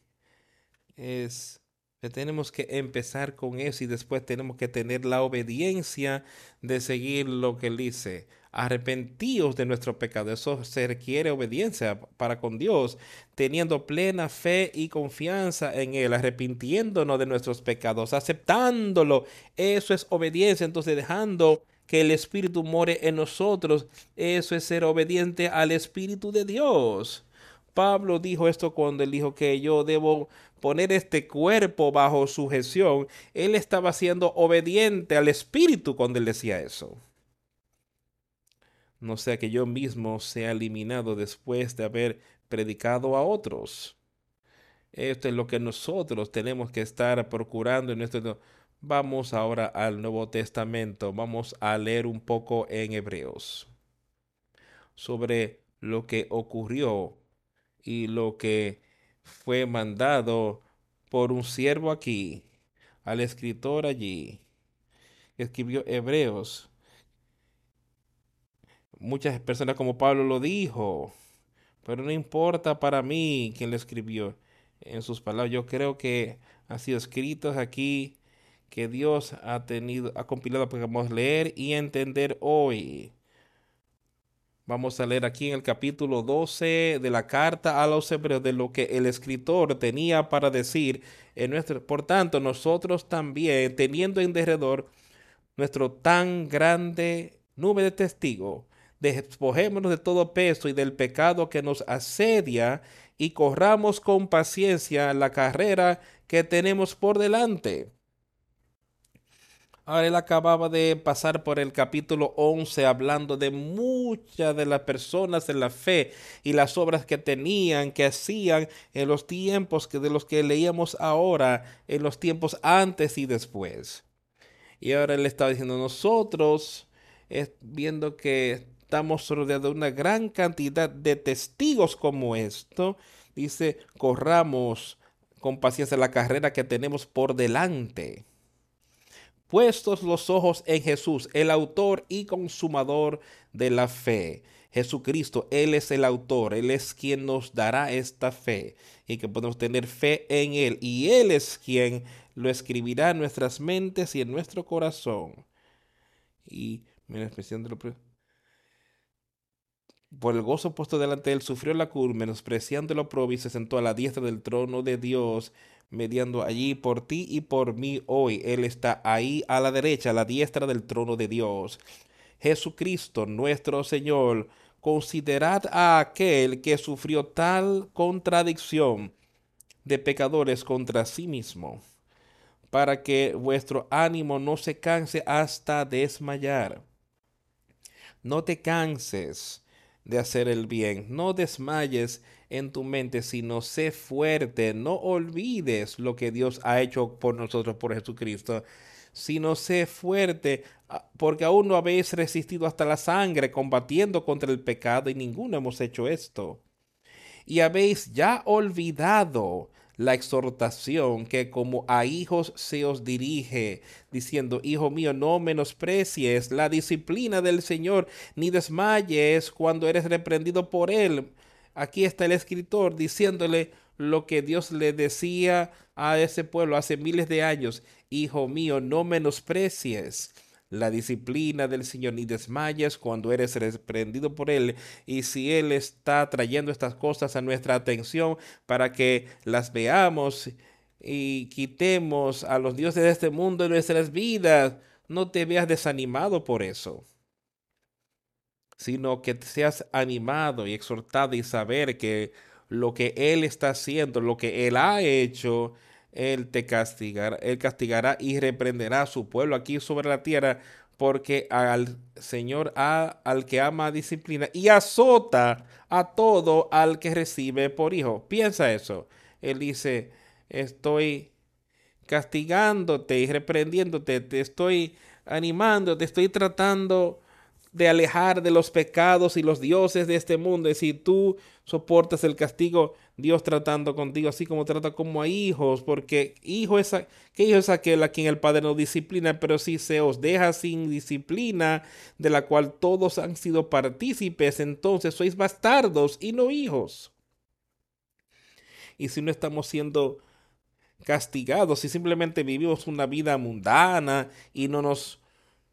es tenemos que empezar con eso y después tenemos que tener la obediencia de seguir lo que él dice. Arrepentíos de nuestro pecado. Eso se requiere obediencia para con Dios, teniendo plena fe y confianza en Él, arrepintiéndonos de nuestros pecados, aceptándolo. Eso es obediencia. Entonces, dejando que el Espíritu more en nosotros, eso es ser obediente al Espíritu de Dios. Pablo dijo esto cuando él dijo que yo debo poner este cuerpo bajo sujeción. Él estaba siendo obediente al Espíritu cuando él decía eso. No sea que yo mismo sea eliminado después de haber predicado a otros. Esto es lo que nosotros tenemos que estar procurando en nuestro... Vamos ahora al Nuevo Testamento. Vamos a leer un poco en Hebreos sobre lo que ocurrió y lo que fue mandado por un siervo aquí al escritor allí, escribió Hebreos. Muchas personas como Pablo lo dijo, pero no importa para mí quién lo escribió en sus palabras. Yo creo que han sido escritos aquí que Dios ha tenido, ha compilado para que podamos leer y entender hoy. Vamos a leer aquí en el capítulo 12 de la carta a los hebreos de lo que el escritor tenía para decir. Por tanto, nosotros también, teniendo en derredor nuestro tan grande nube de testigos, despojémonos de todo peso y del pecado que nos asedia y corramos con paciencia la carrera que tenemos por delante Ahora él acababa de pasar por el capítulo 11 hablando de muchas de las personas en la fe y las obras que tenían, que hacían en los tiempos que de los que leíamos ahora, en los tiempos antes y después. Y ahora él estaba diciendo, nosotros, viendo que estamos rodeados de una gran cantidad de testigos como esto, dice, corramos con paciencia la carrera que tenemos por delante puestos los ojos en Jesús, el autor y consumador de la fe. Jesucristo, Él es el autor, Él es quien nos dará esta fe y que podemos tener fe en Él. Y Él es quien lo escribirá en nuestras mentes y en nuestro corazón. Y menospreciando lo por el gozo puesto delante de él, sufrió la cruz, menospreciando lo propio, y se sentó a la diestra del trono de Dios mediando allí por ti y por mí hoy. Él está ahí a la derecha, a la diestra del trono de Dios. Jesucristo, nuestro Señor, considerad a aquel que sufrió tal contradicción de pecadores contra sí mismo, para que vuestro ánimo no se canse hasta desmayar. No te canses de hacer el bien, no desmayes en tu mente, sino sé fuerte, no olvides lo que Dios ha hecho por nosotros, por Jesucristo, sino sé fuerte, ah, porque aún no habéis resistido hasta la sangre combatiendo contra el pecado y ninguno hemos hecho esto. Y habéis ya olvidado la exhortación que como a hijos se os dirige, diciendo, Hijo mío, no menosprecies la disciplina del Señor, ni desmayes cuando eres reprendido por Él, Aquí está el escritor diciéndole lo que Dios le decía a ese pueblo hace miles de años. Hijo mío, no menosprecies la disciplina del Señor, ni desmayes cuando eres reprendido por Él. Y si Él está trayendo estas cosas a nuestra atención para que las veamos y quitemos a los dioses de este mundo de nuestras vidas, no te veas desanimado por eso sino que seas animado y exhortado y saber que lo que Él está haciendo, lo que Él ha hecho, Él te castigará, Él castigará y reprenderá a su pueblo aquí sobre la tierra, porque al Señor, al que ama disciplina y azota a todo al que recibe por hijo. Piensa eso. Él dice, estoy castigándote y reprendiéndote, te estoy animando, te estoy tratando de alejar de los pecados y los dioses de este mundo. Y si tú soportas el castigo, Dios tratando contigo así como trata como a hijos, porque hijo es, ¿qué hijo es aquel a quien el Padre no disciplina? Pero si se os deja sin disciplina, de la cual todos han sido partícipes, entonces sois bastardos y no hijos. Y si no estamos siendo castigados, si simplemente vivimos una vida mundana y no nos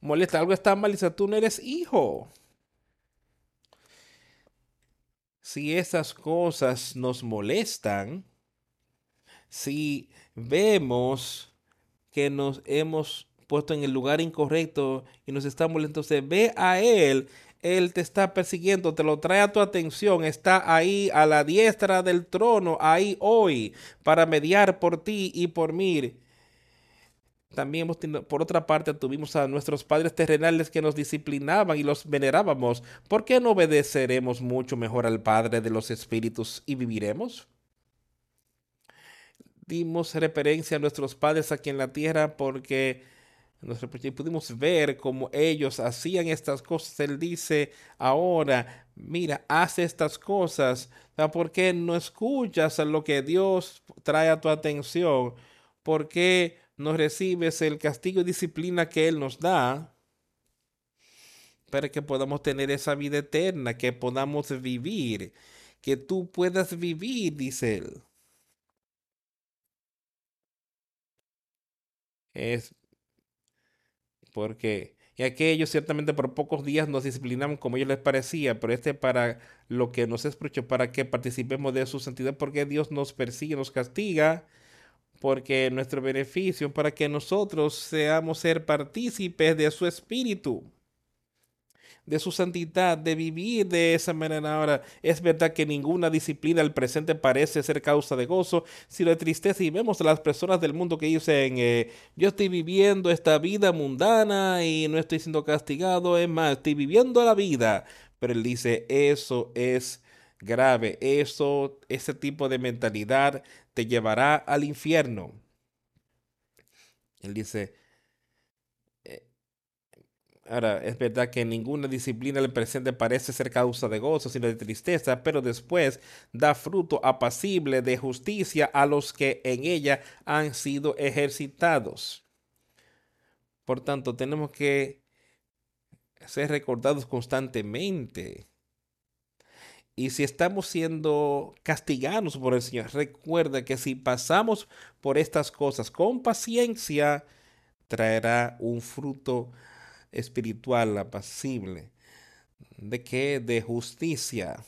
molesta, algo está mal, dice, tú no eres hijo. Si esas cosas nos molestan, si vemos que nos hemos puesto en el lugar incorrecto y nos está molestando, entonces ve a Él, Él te está persiguiendo, te lo trae a tu atención, está ahí a la diestra del trono, ahí hoy, para mediar por ti y por mí también hemos tenido, por otra parte, tuvimos a nuestros padres terrenales que nos disciplinaban y los venerábamos. ¿Por qué no obedeceremos mucho mejor al Padre de los Espíritus y viviremos? Dimos referencia a nuestros padres aquí en la tierra porque pudimos ver cómo ellos hacían estas cosas. Él dice ahora, mira, haz estas cosas. ¿Por qué no escuchas lo que Dios trae a tu atención? ¿Por qué no recibes el castigo y disciplina que Él nos da para que podamos tener esa vida eterna, que podamos vivir, que tú puedas vivir, dice Él. Es porque y aquellos ciertamente por pocos días nos disciplinaban como ellos les parecía, pero este para lo que nos es para que participemos de su santidad, porque Dios nos persigue, nos castiga, porque nuestro beneficio, para que nosotros seamos ser partícipes de su espíritu de su santidad, de vivir de esa manera. Ahora, es verdad que ninguna disciplina al presente parece ser causa de gozo, sino de tristeza. Y vemos a las personas del mundo que dicen, eh, yo estoy viviendo esta vida mundana y no estoy siendo castigado, es más, estoy viviendo la vida. Pero él dice, eso es grave, eso, ese tipo de mentalidad te llevará al infierno. Él dice, Ahora, es verdad que ninguna disciplina del presente parece ser causa de gozo, sino de tristeza, pero después da fruto apacible de justicia a los que en ella han sido ejercitados. Por tanto, tenemos que ser recordados constantemente. Y si estamos siendo castigados por el Señor, recuerda que si pasamos por estas cosas con paciencia, traerá un fruto espiritual, apacible. ¿De qué? De justicia.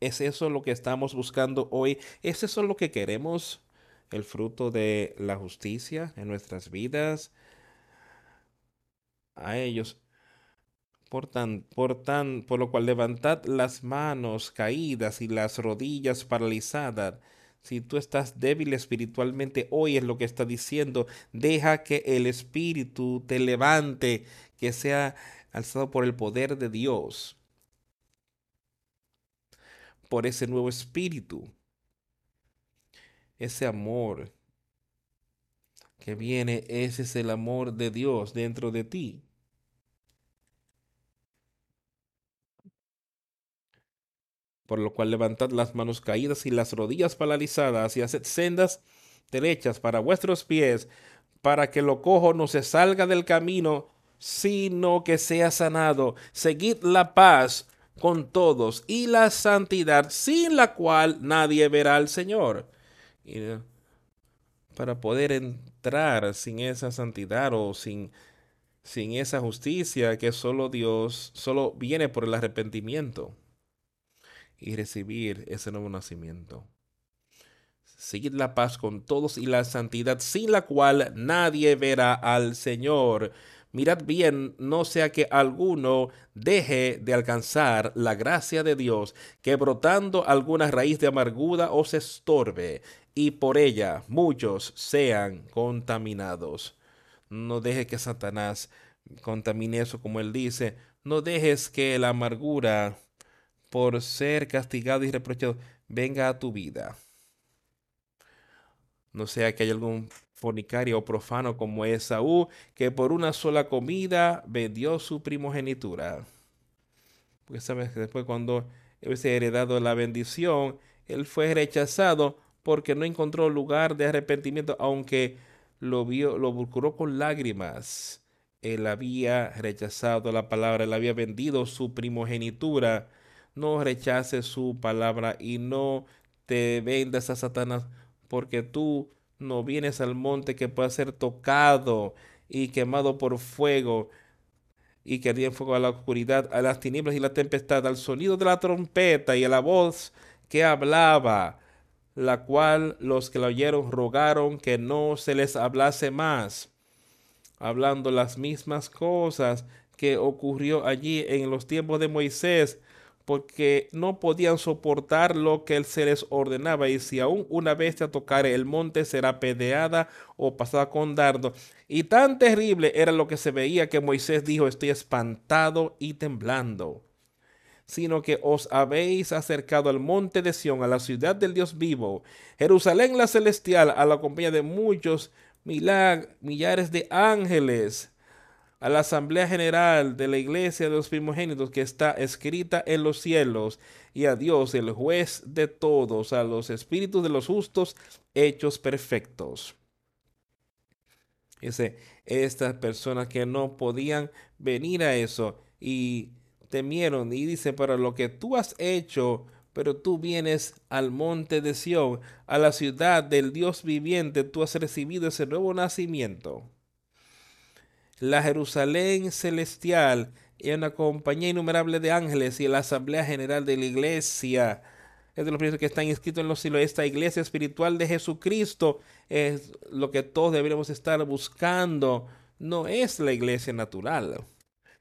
¿Es eso lo que estamos buscando hoy? ¿Es eso lo que queremos? El fruto de la justicia en nuestras vidas. A ellos. Por tan, por tan, por lo cual levantad las manos caídas y las rodillas paralizadas si tú estás débil espiritualmente, hoy es lo que está diciendo. Deja que el Espíritu te levante, que sea alzado por el poder de Dios, por ese nuevo Espíritu, ese amor que viene, ese es el amor de Dios dentro de ti. Por lo cual levantad las manos caídas y las rodillas paralizadas y haced sendas derechas para vuestros pies, para que lo cojo no se salga del camino, sino que sea sanado. Seguid la paz con todos y la santidad, sin la cual nadie verá al Señor. Eh, para poder entrar sin esa santidad o sin, sin esa justicia que solo Dios, solo viene por el arrepentimiento y recibir ese nuevo nacimiento. Seguid la paz con todos y la santidad, sin la cual nadie verá al Señor. Mirad bien, no sea que alguno deje de alcanzar la gracia de Dios, que brotando alguna raíz de amargura os estorbe, y por ella muchos sean contaminados. No deje que Satanás contamine eso, como él dice. No dejes que la amargura por ser castigado y reprochado venga a tu vida. No sea que haya algún fornicario o profano como Esaú, que por una sola comida vendió su primogenitura. Porque sabes que después cuando hubiese heredado la bendición, él fue rechazado porque no encontró lugar de arrepentimiento, aunque lo vio, lo procuró con lágrimas. Él había rechazado la palabra, él había vendido su primogenitura no rechaces su palabra y no te vendas a Satanás, porque tú no vienes al monte que pueda ser tocado y quemado por fuego y que en fuego a la oscuridad, a las tinieblas y la tempestad, al sonido de la trompeta y a la voz que hablaba, la cual los que la oyeron rogaron que no se les hablase más, hablando las mismas cosas que ocurrió allí en los tiempos de Moisés, porque no podían soportar lo que él se les ordenaba, y si aún una bestia tocare el monte será pedeada o pasada con dardo. Y tan terrible era lo que se veía que Moisés dijo, estoy espantado y temblando sino que os habéis acercado al monte de Sión, a la ciudad del Dios vivo, Jerusalén la celestial, a la compañía de muchos millares de ángeles, a la Asamblea General de la Iglesia de los Primogénitos que está escrita en los cielos, y a Dios, el juez de todos, a los espíritus de los justos hechos perfectos. Dice, estas personas que no podían venir a eso y temieron y dice, para lo que tú has hecho, pero tú vienes al monte de Sión, a la ciudad del Dios viviente, tú has recibido ese nuevo nacimiento. La Jerusalén celestial y una compañía innumerable de ángeles y la asamblea general de la iglesia es de los primeros que están inscritos en los cielos. Esta iglesia espiritual de Jesucristo es lo que todos deberíamos estar buscando. No es la iglesia natural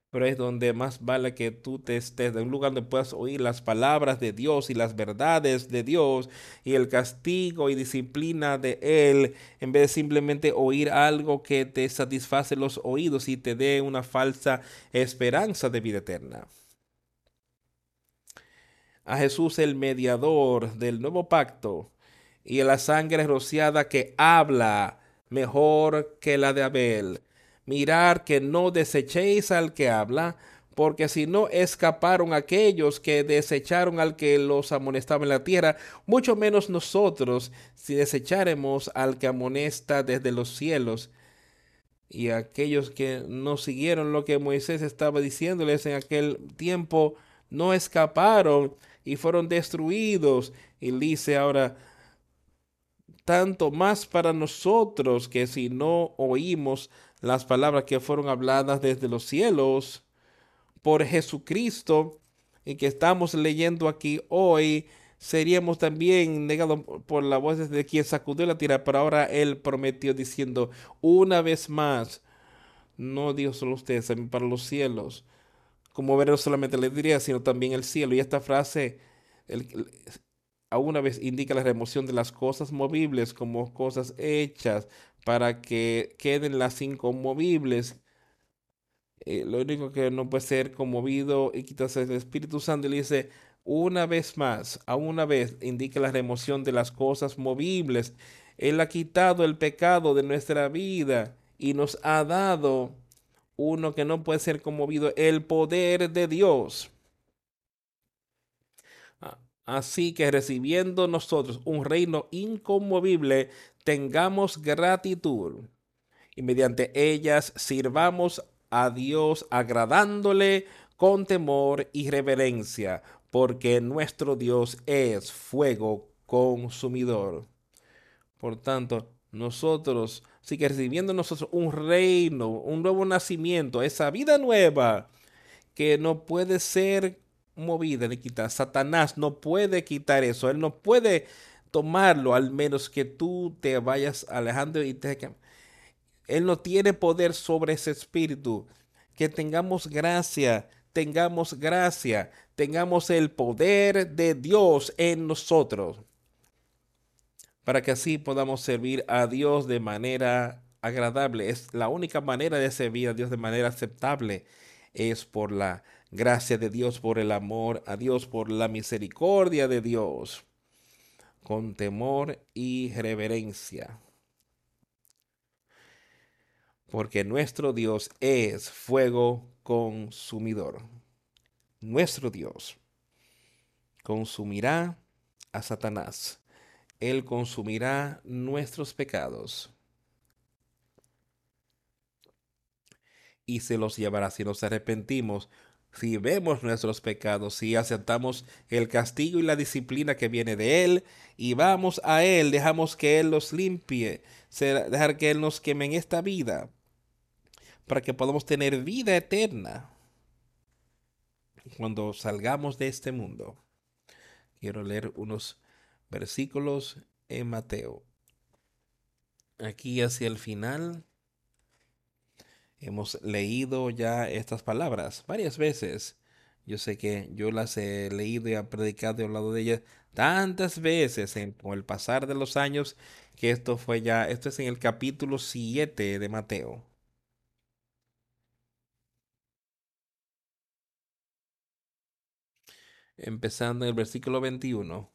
pero es donde más vale que tú te estés, en un lugar donde puedas oír las palabras de Dios y las verdades de Dios y el castigo y disciplina de Él, en vez de simplemente oír algo que te satisface los oídos y te dé una falsa esperanza de vida eterna. A Jesús el mediador del nuevo pacto y a la sangre rociada que habla mejor que la de Abel Mirar que no desechéis al que habla, porque si no escaparon aquellos que desecharon al que los amonestaba en la tierra, mucho menos nosotros si desecharemos al que amonesta desde los cielos. Y aquellos que no siguieron lo que Moisés estaba diciéndoles en aquel tiempo, no escaparon y fueron destruidos. Y dice ahora, tanto más para nosotros que si no oímos las palabras que fueron habladas desde los cielos por Jesucristo y que estamos leyendo aquí hoy, seríamos también negados por la voz de quien sacudió la tierra, pero ahora él prometió diciendo una vez más, no Dios solo ustedes, para los cielos, como ver solamente le diría, sino también el cielo. Y esta frase el, a una vez indica la remoción de las cosas movibles como cosas hechas para que queden las inconmovibles. Eh, lo único que no puede ser conmovido y quitarse el Espíritu Santo. le dice, una vez más, a una vez, indica la remoción de las cosas movibles. Él ha quitado el pecado de nuestra vida y nos ha dado uno que no puede ser conmovido, el poder de Dios. Así que recibiendo nosotros un reino inconmovible, tengamos gratitud y mediante ellas sirvamos a Dios agradándole con temor y reverencia, porque nuestro Dios es fuego consumidor. Por tanto, nosotros, sí que recibiendo nosotros un reino, un nuevo nacimiento, esa vida nueva, que no puede ser movida de quitar. Satanás no puede quitar eso. Él no puede tomarlo al menos que tú te vayas alejando y te... Él no tiene poder sobre ese espíritu. Que tengamos gracia, tengamos gracia, tengamos el poder de Dios en nosotros. Para que así podamos servir a Dios de manera agradable. Es la única manera de servir a Dios de manera aceptable. Es por la Gracias de Dios por el amor a Dios, por la misericordia de Dios, con temor y reverencia. Porque nuestro Dios es fuego consumidor. Nuestro Dios consumirá a Satanás. Él consumirá nuestros pecados y se los llevará si nos arrepentimos si vemos nuestros pecados, si aceptamos el castigo y la disciplina que viene de Él y vamos a Él, dejamos que Él los limpie, dejar que Él nos queme en esta vida, para que podamos tener vida eterna cuando salgamos de este mundo. Quiero leer unos versículos en Mateo. Aquí hacia el final Hemos leído ya estas palabras varias veces. Yo sé que yo las he leído y he predicado y hablado de ellas tantas veces en, con el pasar de los años que esto fue ya, esto es en el capítulo 7 de Mateo. Empezando en el versículo 21.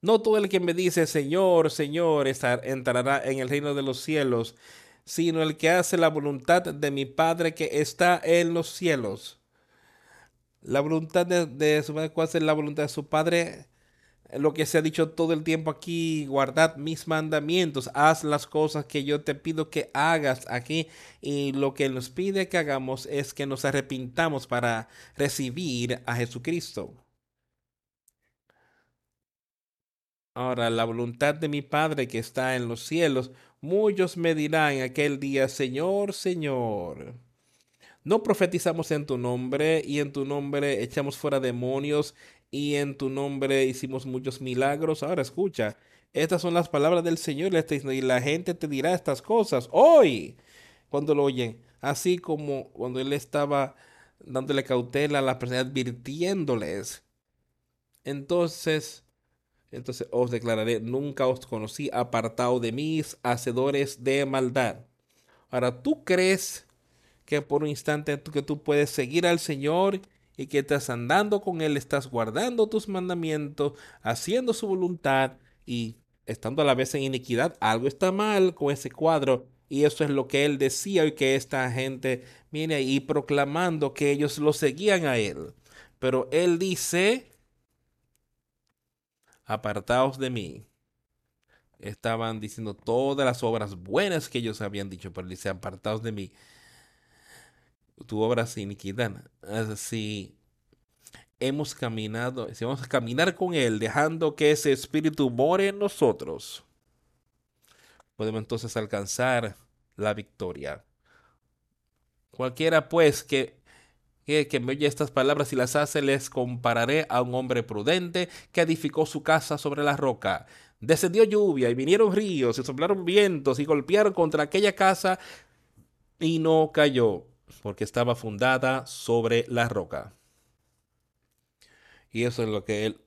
No todo el que me dice Señor, Señor, entrará en el reino de los cielos, sino el que hace la voluntad de mi Padre que está en los cielos. La voluntad de, su ¿cuál es la voluntad de su Padre? lo que se ha dicho todo el tiempo aquí, guardad mis mandamientos, haz las cosas que yo te pido que hagas aquí. Y lo que nos pide que hagamos es que nos arrepintamos para recibir a Jesucristo. Ahora, la voluntad de mi Padre que está en los cielos, muchos me dirán aquel día, Señor, Señor. No profetizamos en tu nombre y en tu nombre echamos fuera demonios y en tu nombre hicimos muchos milagros. Ahora escucha, estas son las palabras del Señor y la gente te dirá estas cosas hoy cuando lo oyen, así como cuando él estaba dándole cautela a la persona, advirtiéndoles. Entonces, entonces os declararé, nunca os conocí, apartado de mis hacedores de maldad. Ahora, ¿tú crees que por un instante tú, que tú puedes seguir al Señor y que estás andando con Él, estás guardando tus mandamientos, haciendo su voluntad y estando a la vez en iniquidad, algo está mal con ese cuadro. Y eso es lo que él decía y que esta gente viene ahí proclamando que ellos lo seguían a él. Pero él dice, apartaos de mí. Estaban diciendo todas las obras buenas que ellos habían dicho, pero dice, apartaos de mí tu obra sin iniquidad. Así hemos caminado, si vamos a caminar con Él, dejando que ese espíritu more en nosotros, podemos entonces alcanzar la victoria. Cualquiera pues que, que, que, me oye estas palabras y las hace, les compararé a un hombre prudente que edificó su casa sobre la roca. Descendió lluvia y vinieron ríos y soplaron vientos y golpearon contra aquella casa y no cayó porque estaba fundada sobre la roca. Y eso es lo que él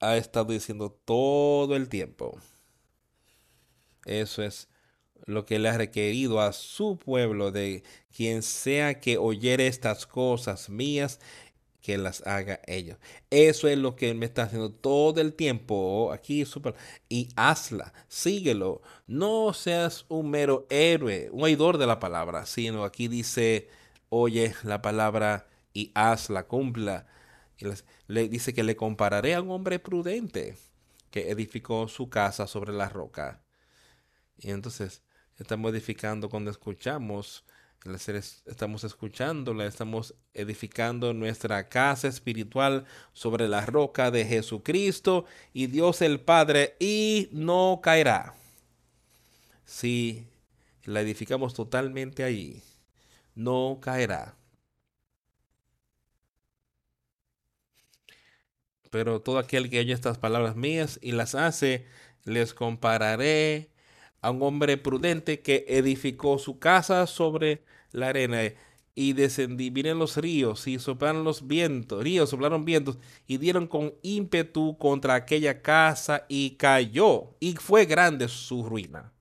ha estado diciendo todo el tiempo. Eso es lo que le ha requerido a su pueblo de quien sea que oyere estas cosas mías que las haga ellos. Eso es lo que me está haciendo todo el tiempo aquí. Super, y hazla, síguelo. No seas un mero héroe, un oidor de la palabra, sino aquí dice oye la palabra y hazla, cumpla. Y le dice que le compararé a un hombre prudente que edificó su casa sobre la roca. Y entonces estamos edificando cuando escuchamos, estamos escuchándola, estamos edificando nuestra casa espiritual sobre la roca de Jesucristo y Dios el Padre y no caerá. Si la edificamos totalmente ahí no caerá. Pero todo aquel que oye estas palabras mías y las hace, les compararé a un hombre prudente que edificó su casa sobre la arena y descendí, vienen los ríos y soplaron los vientos, ríos soplaron vientos y dieron con ímpetu contra aquella casa y cayó y fue grande su ruina.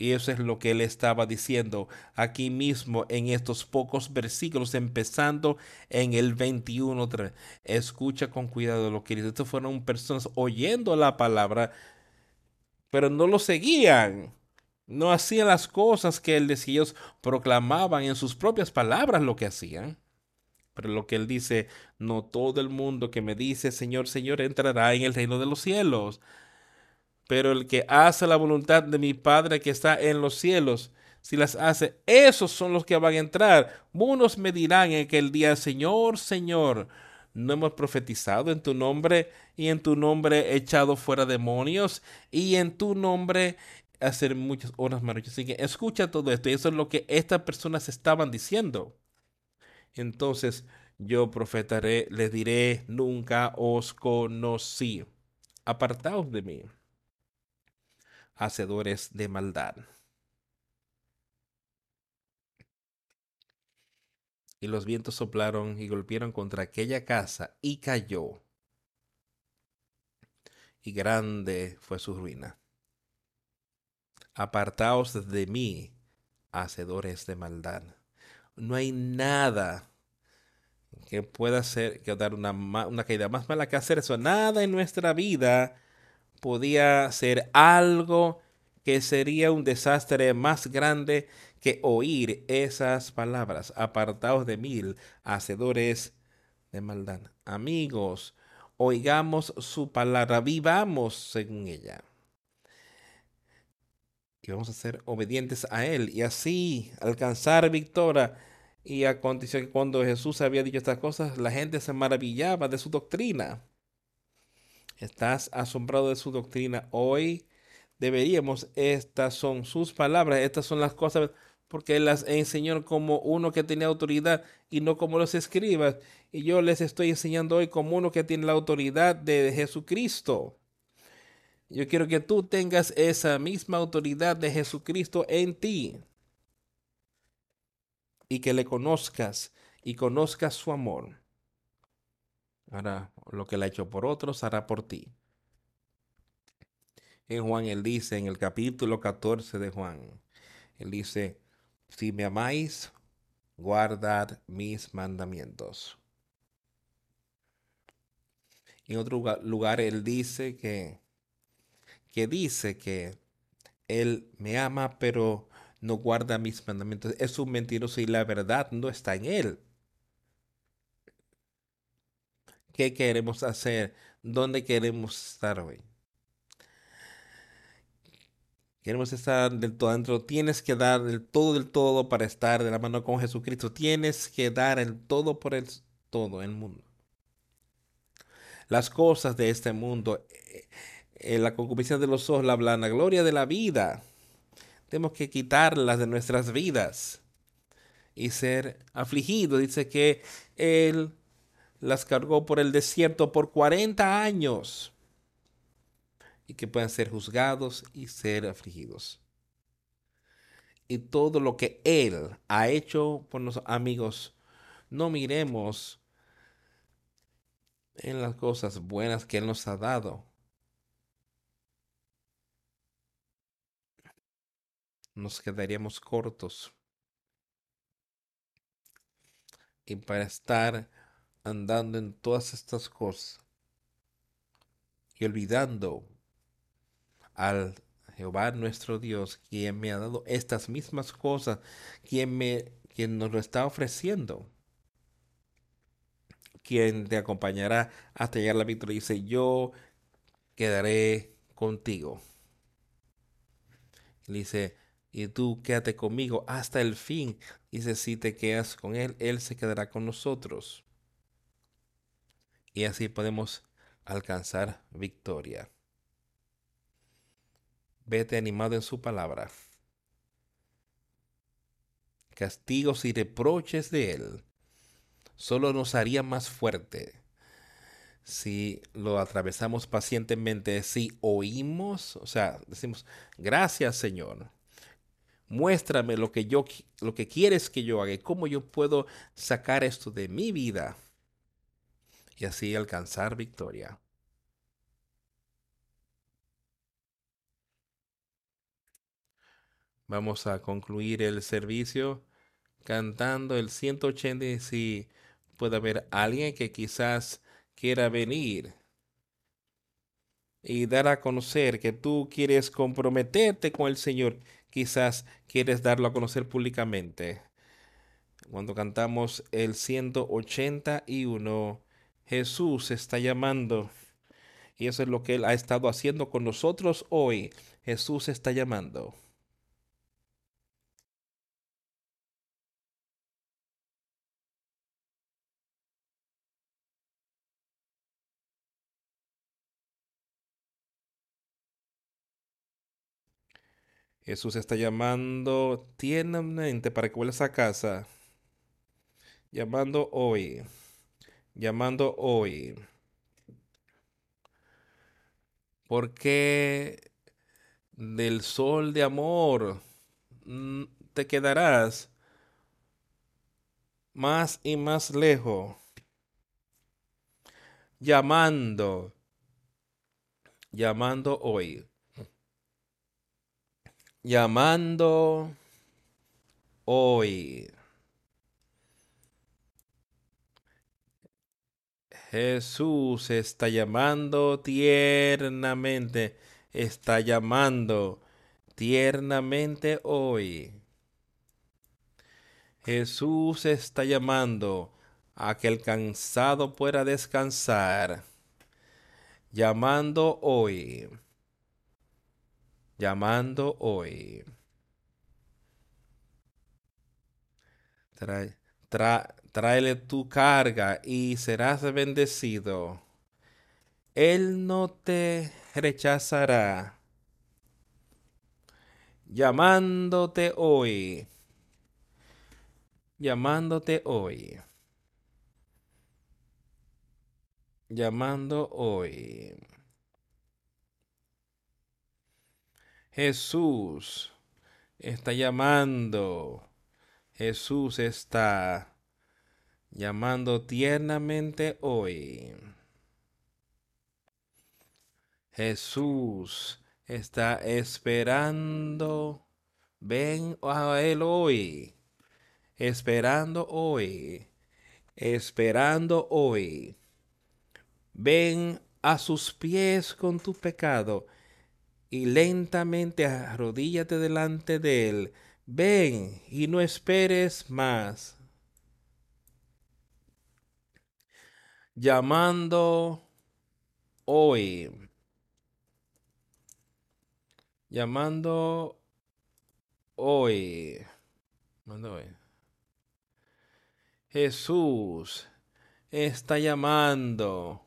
Y eso es lo que él estaba diciendo aquí mismo en estos pocos versículos, empezando en el 21. Escucha con cuidado lo que dice. Estos fueron personas oyendo la palabra, pero no lo seguían. No hacían las cosas que él decía. Ellos proclamaban en sus propias palabras lo que hacían. Pero lo que él dice, no todo el mundo que me dice Señor, Señor entrará en el reino de los cielos pero el que hace la voluntad de mi Padre que está en los cielos, si las hace, esos son los que van a entrar. Unos me dirán en aquel día, Señor, Señor, no hemos profetizado en tu nombre y en tu nombre echado fuera demonios y en tu nombre hacer muchas horas maravillosas. Así que escucha todo esto y eso es lo que estas personas estaban diciendo. Entonces yo profetaré, les diré, nunca os conocí. Apartaos de mí hacedores de maldad. Y los vientos soplaron y golpearon contra aquella casa y cayó. Y grande fue su ruina. Apartaos de mí, hacedores de maldad. No hay nada que pueda hacer, que dar una, una caída más mala que hacer eso. Nada en nuestra vida podía ser algo que sería un desastre más grande que oír esas palabras, apartados de mil, hacedores de maldad. Amigos, oigamos su palabra, vivamos según ella. Y vamos a ser obedientes a Él y así alcanzar victoria. Y aconteció que cuando Jesús había dicho estas cosas, la gente se maravillaba de su doctrina. ¿Estás asombrado de su doctrina? Hoy deberíamos, estas son sus palabras, estas son las cosas, porque las enseñó como uno que tenía autoridad y no como los escribas. Y yo les estoy enseñando hoy como uno que tiene la autoridad de Jesucristo. Yo quiero que tú tengas esa misma autoridad de Jesucristo en ti. Y que le conozcas y conozcas su amor. Ahora, lo que le ha hecho por otros, hará por ti. En Juan, él dice, en el capítulo 14 de Juan, él dice, si me amáis, guardad mis mandamientos. En otro lugar, él dice que, que dice que él me ama, pero no guarda mis mandamientos. Es un mentiroso y la verdad no está en él. ¿Qué queremos hacer? ¿Dónde queremos estar hoy? Queremos estar del todo adentro. Tienes que dar el todo del todo para estar de la mano con Jesucristo. Tienes que dar el todo por el todo el mundo. Las cosas de este mundo, eh, eh, la concupiscencia de los ojos, la gloria de la vida. Tenemos que quitarlas de nuestras vidas y ser afligidos. Dice que Él las cargó por el desierto por 40 años y que puedan ser juzgados y ser afligidos. Y todo lo que Él ha hecho por nosotros, amigos, no miremos en las cosas buenas que Él nos ha dado. Nos quedaríamos cortos. Y para estar andando en todas estas cosas y olvidando al Jehová nuestro Dios, quien me ha dado estas mismas cosas, quien me quien nos lo está ofreciendo, quien te acompañará hasta llegar a la victoria. Dice, yo quedaré contigo. dice, y tú quédate conmigo hasta el fin. Dice, si te quedas con él, él se quedará con nosotros. Y así podemos alcanzar victoria. Vete animado en su palabra. Castigos y reproches de él solo nos harían más fuerte si lo atravesamos pacientemente, si oímos, o sea, decimos, gracias Señor, muéstrame lo que yo, lo que quieres que yo haga, cómo yo puedo sacar esto de mi vida y así alcanzar victoria. Vamos a concluir el servicio cantando el 180 y si puede haber alguien que quizás quiera venir y dar a conocer que tú quieres comprometerte con el Señor, quizás quieres darlo a conocer públicamente. Cuando cantamos el 181, Jesús está llamando. Y eso es lo que Él ha estado haciendo con nosotros hoy. Jesús está llamando. Jesús está llamando tiernamente para que vuelvas a casa. Llamando hoy llamando hoy. Porque del sol de amor mm, te quedarás más y más lejos, llamando, llamando hoy, llamando hoy. Jesús está llamando tiernamente, está llamando tiernamente hoy. Jesús está llamando a que el cansado pueda descansar. llamando hoy, llamando hoy. Trae, tra- tráele tu carga y serás bendecido. Él no te rechazará. Llamándote hoy, llamándote hoy, llamando hoy. Jesús está llamando. Jesús está llamando tiernamente hoy. Jesús está esperando. Ven a Él hoy. Esperando hoy. Esperando hoy. Ven a sus pies con tu pecado y lentamente arrodíllate delante de Él. Ven y no esperes más. Llamando hoy. Llamando hoy. Llamando hoy. Jesús está llamando.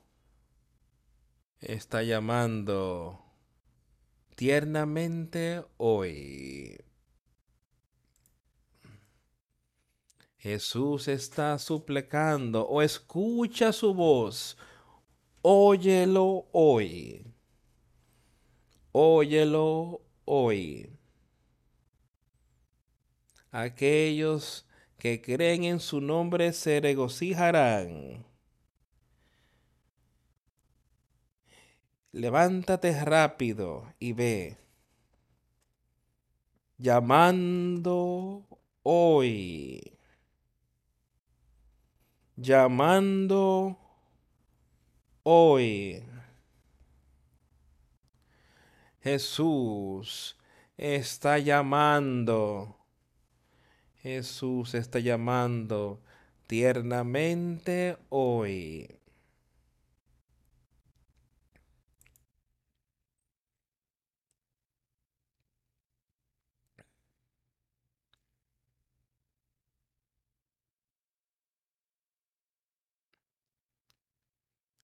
Está llamando tiernamente hoy. Jesús está suplicando o escucha su voz. Óyelo hoy. Óyelo hoy. Aquellos que creen en su nombre se regocijarán. Levántate rápido y ve. Llamando hoy. Llamando hoy. Jesús está llamando. Jesús está llamando tiernamente hoy.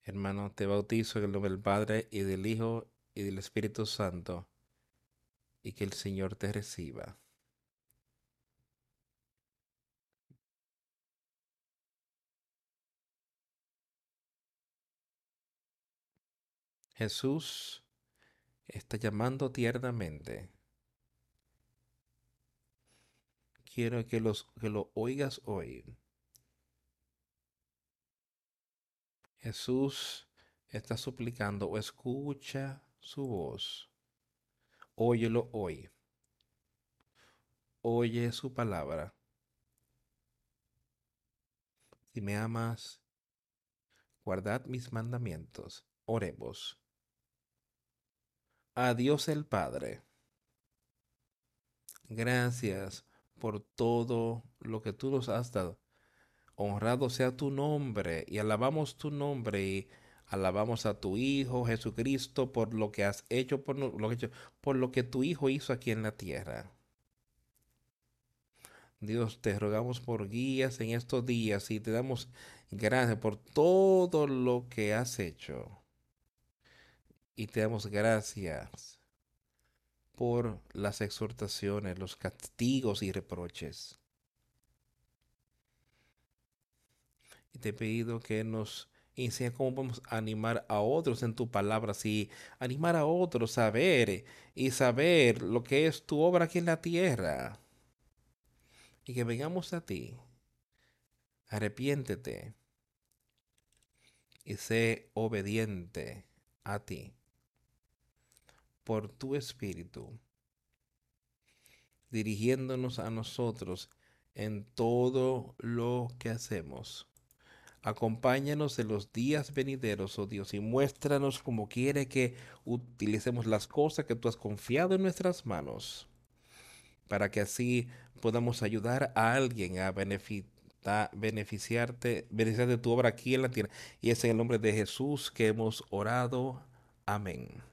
Hermano, te bautizo en el nombre del Padre y del Hijo y del Espíritu Santo, y que el Señor te reciba. Jesús está llamando tiernamente. Quiero que, los, que lo oigas hoy. Jesús está suplicando escucha su voz. Óyelo hoy. Oye su palabra. Si me amas, guardad mis mandamientos. Oremos. A Dios el Padre. Gracias por todo lo que tú nos has dado. Honrado sea tu nombre y alabamos tu nombre y alabamos a tu Hijo Jesucristo por lo que has hecho, por lo que, por lo que tu Hijo hizo aquí en la tierra. Dios, te rogamos por guías en estos días y te damos gracias por todo lo que has hecho. Y te damos gracias por las exhortaciones, los castigos y reproches. Te he pedido que nos enseñes cómo podemos animar a otros en tu palabra, y animar a otros a ver y saber lo que es tu obra aquí en la tierra. Y que vengamos a ti. Arrepiéntete y sé obediente a ti por tu espíritu, dirigiéndonos a nosotros en todo lo que hacemos. Acompáñanos en los días venideros, oh Dios, y muéstranos cómo quiere que utilicemos las cosas que tú has confiado en nuestras manos, para que así podamos ayudar a alguien a da beneficiarte, beneficiarte de tu obra aquí en la tierra. Y es en el nombre de Jesús que hemos orado. Amén.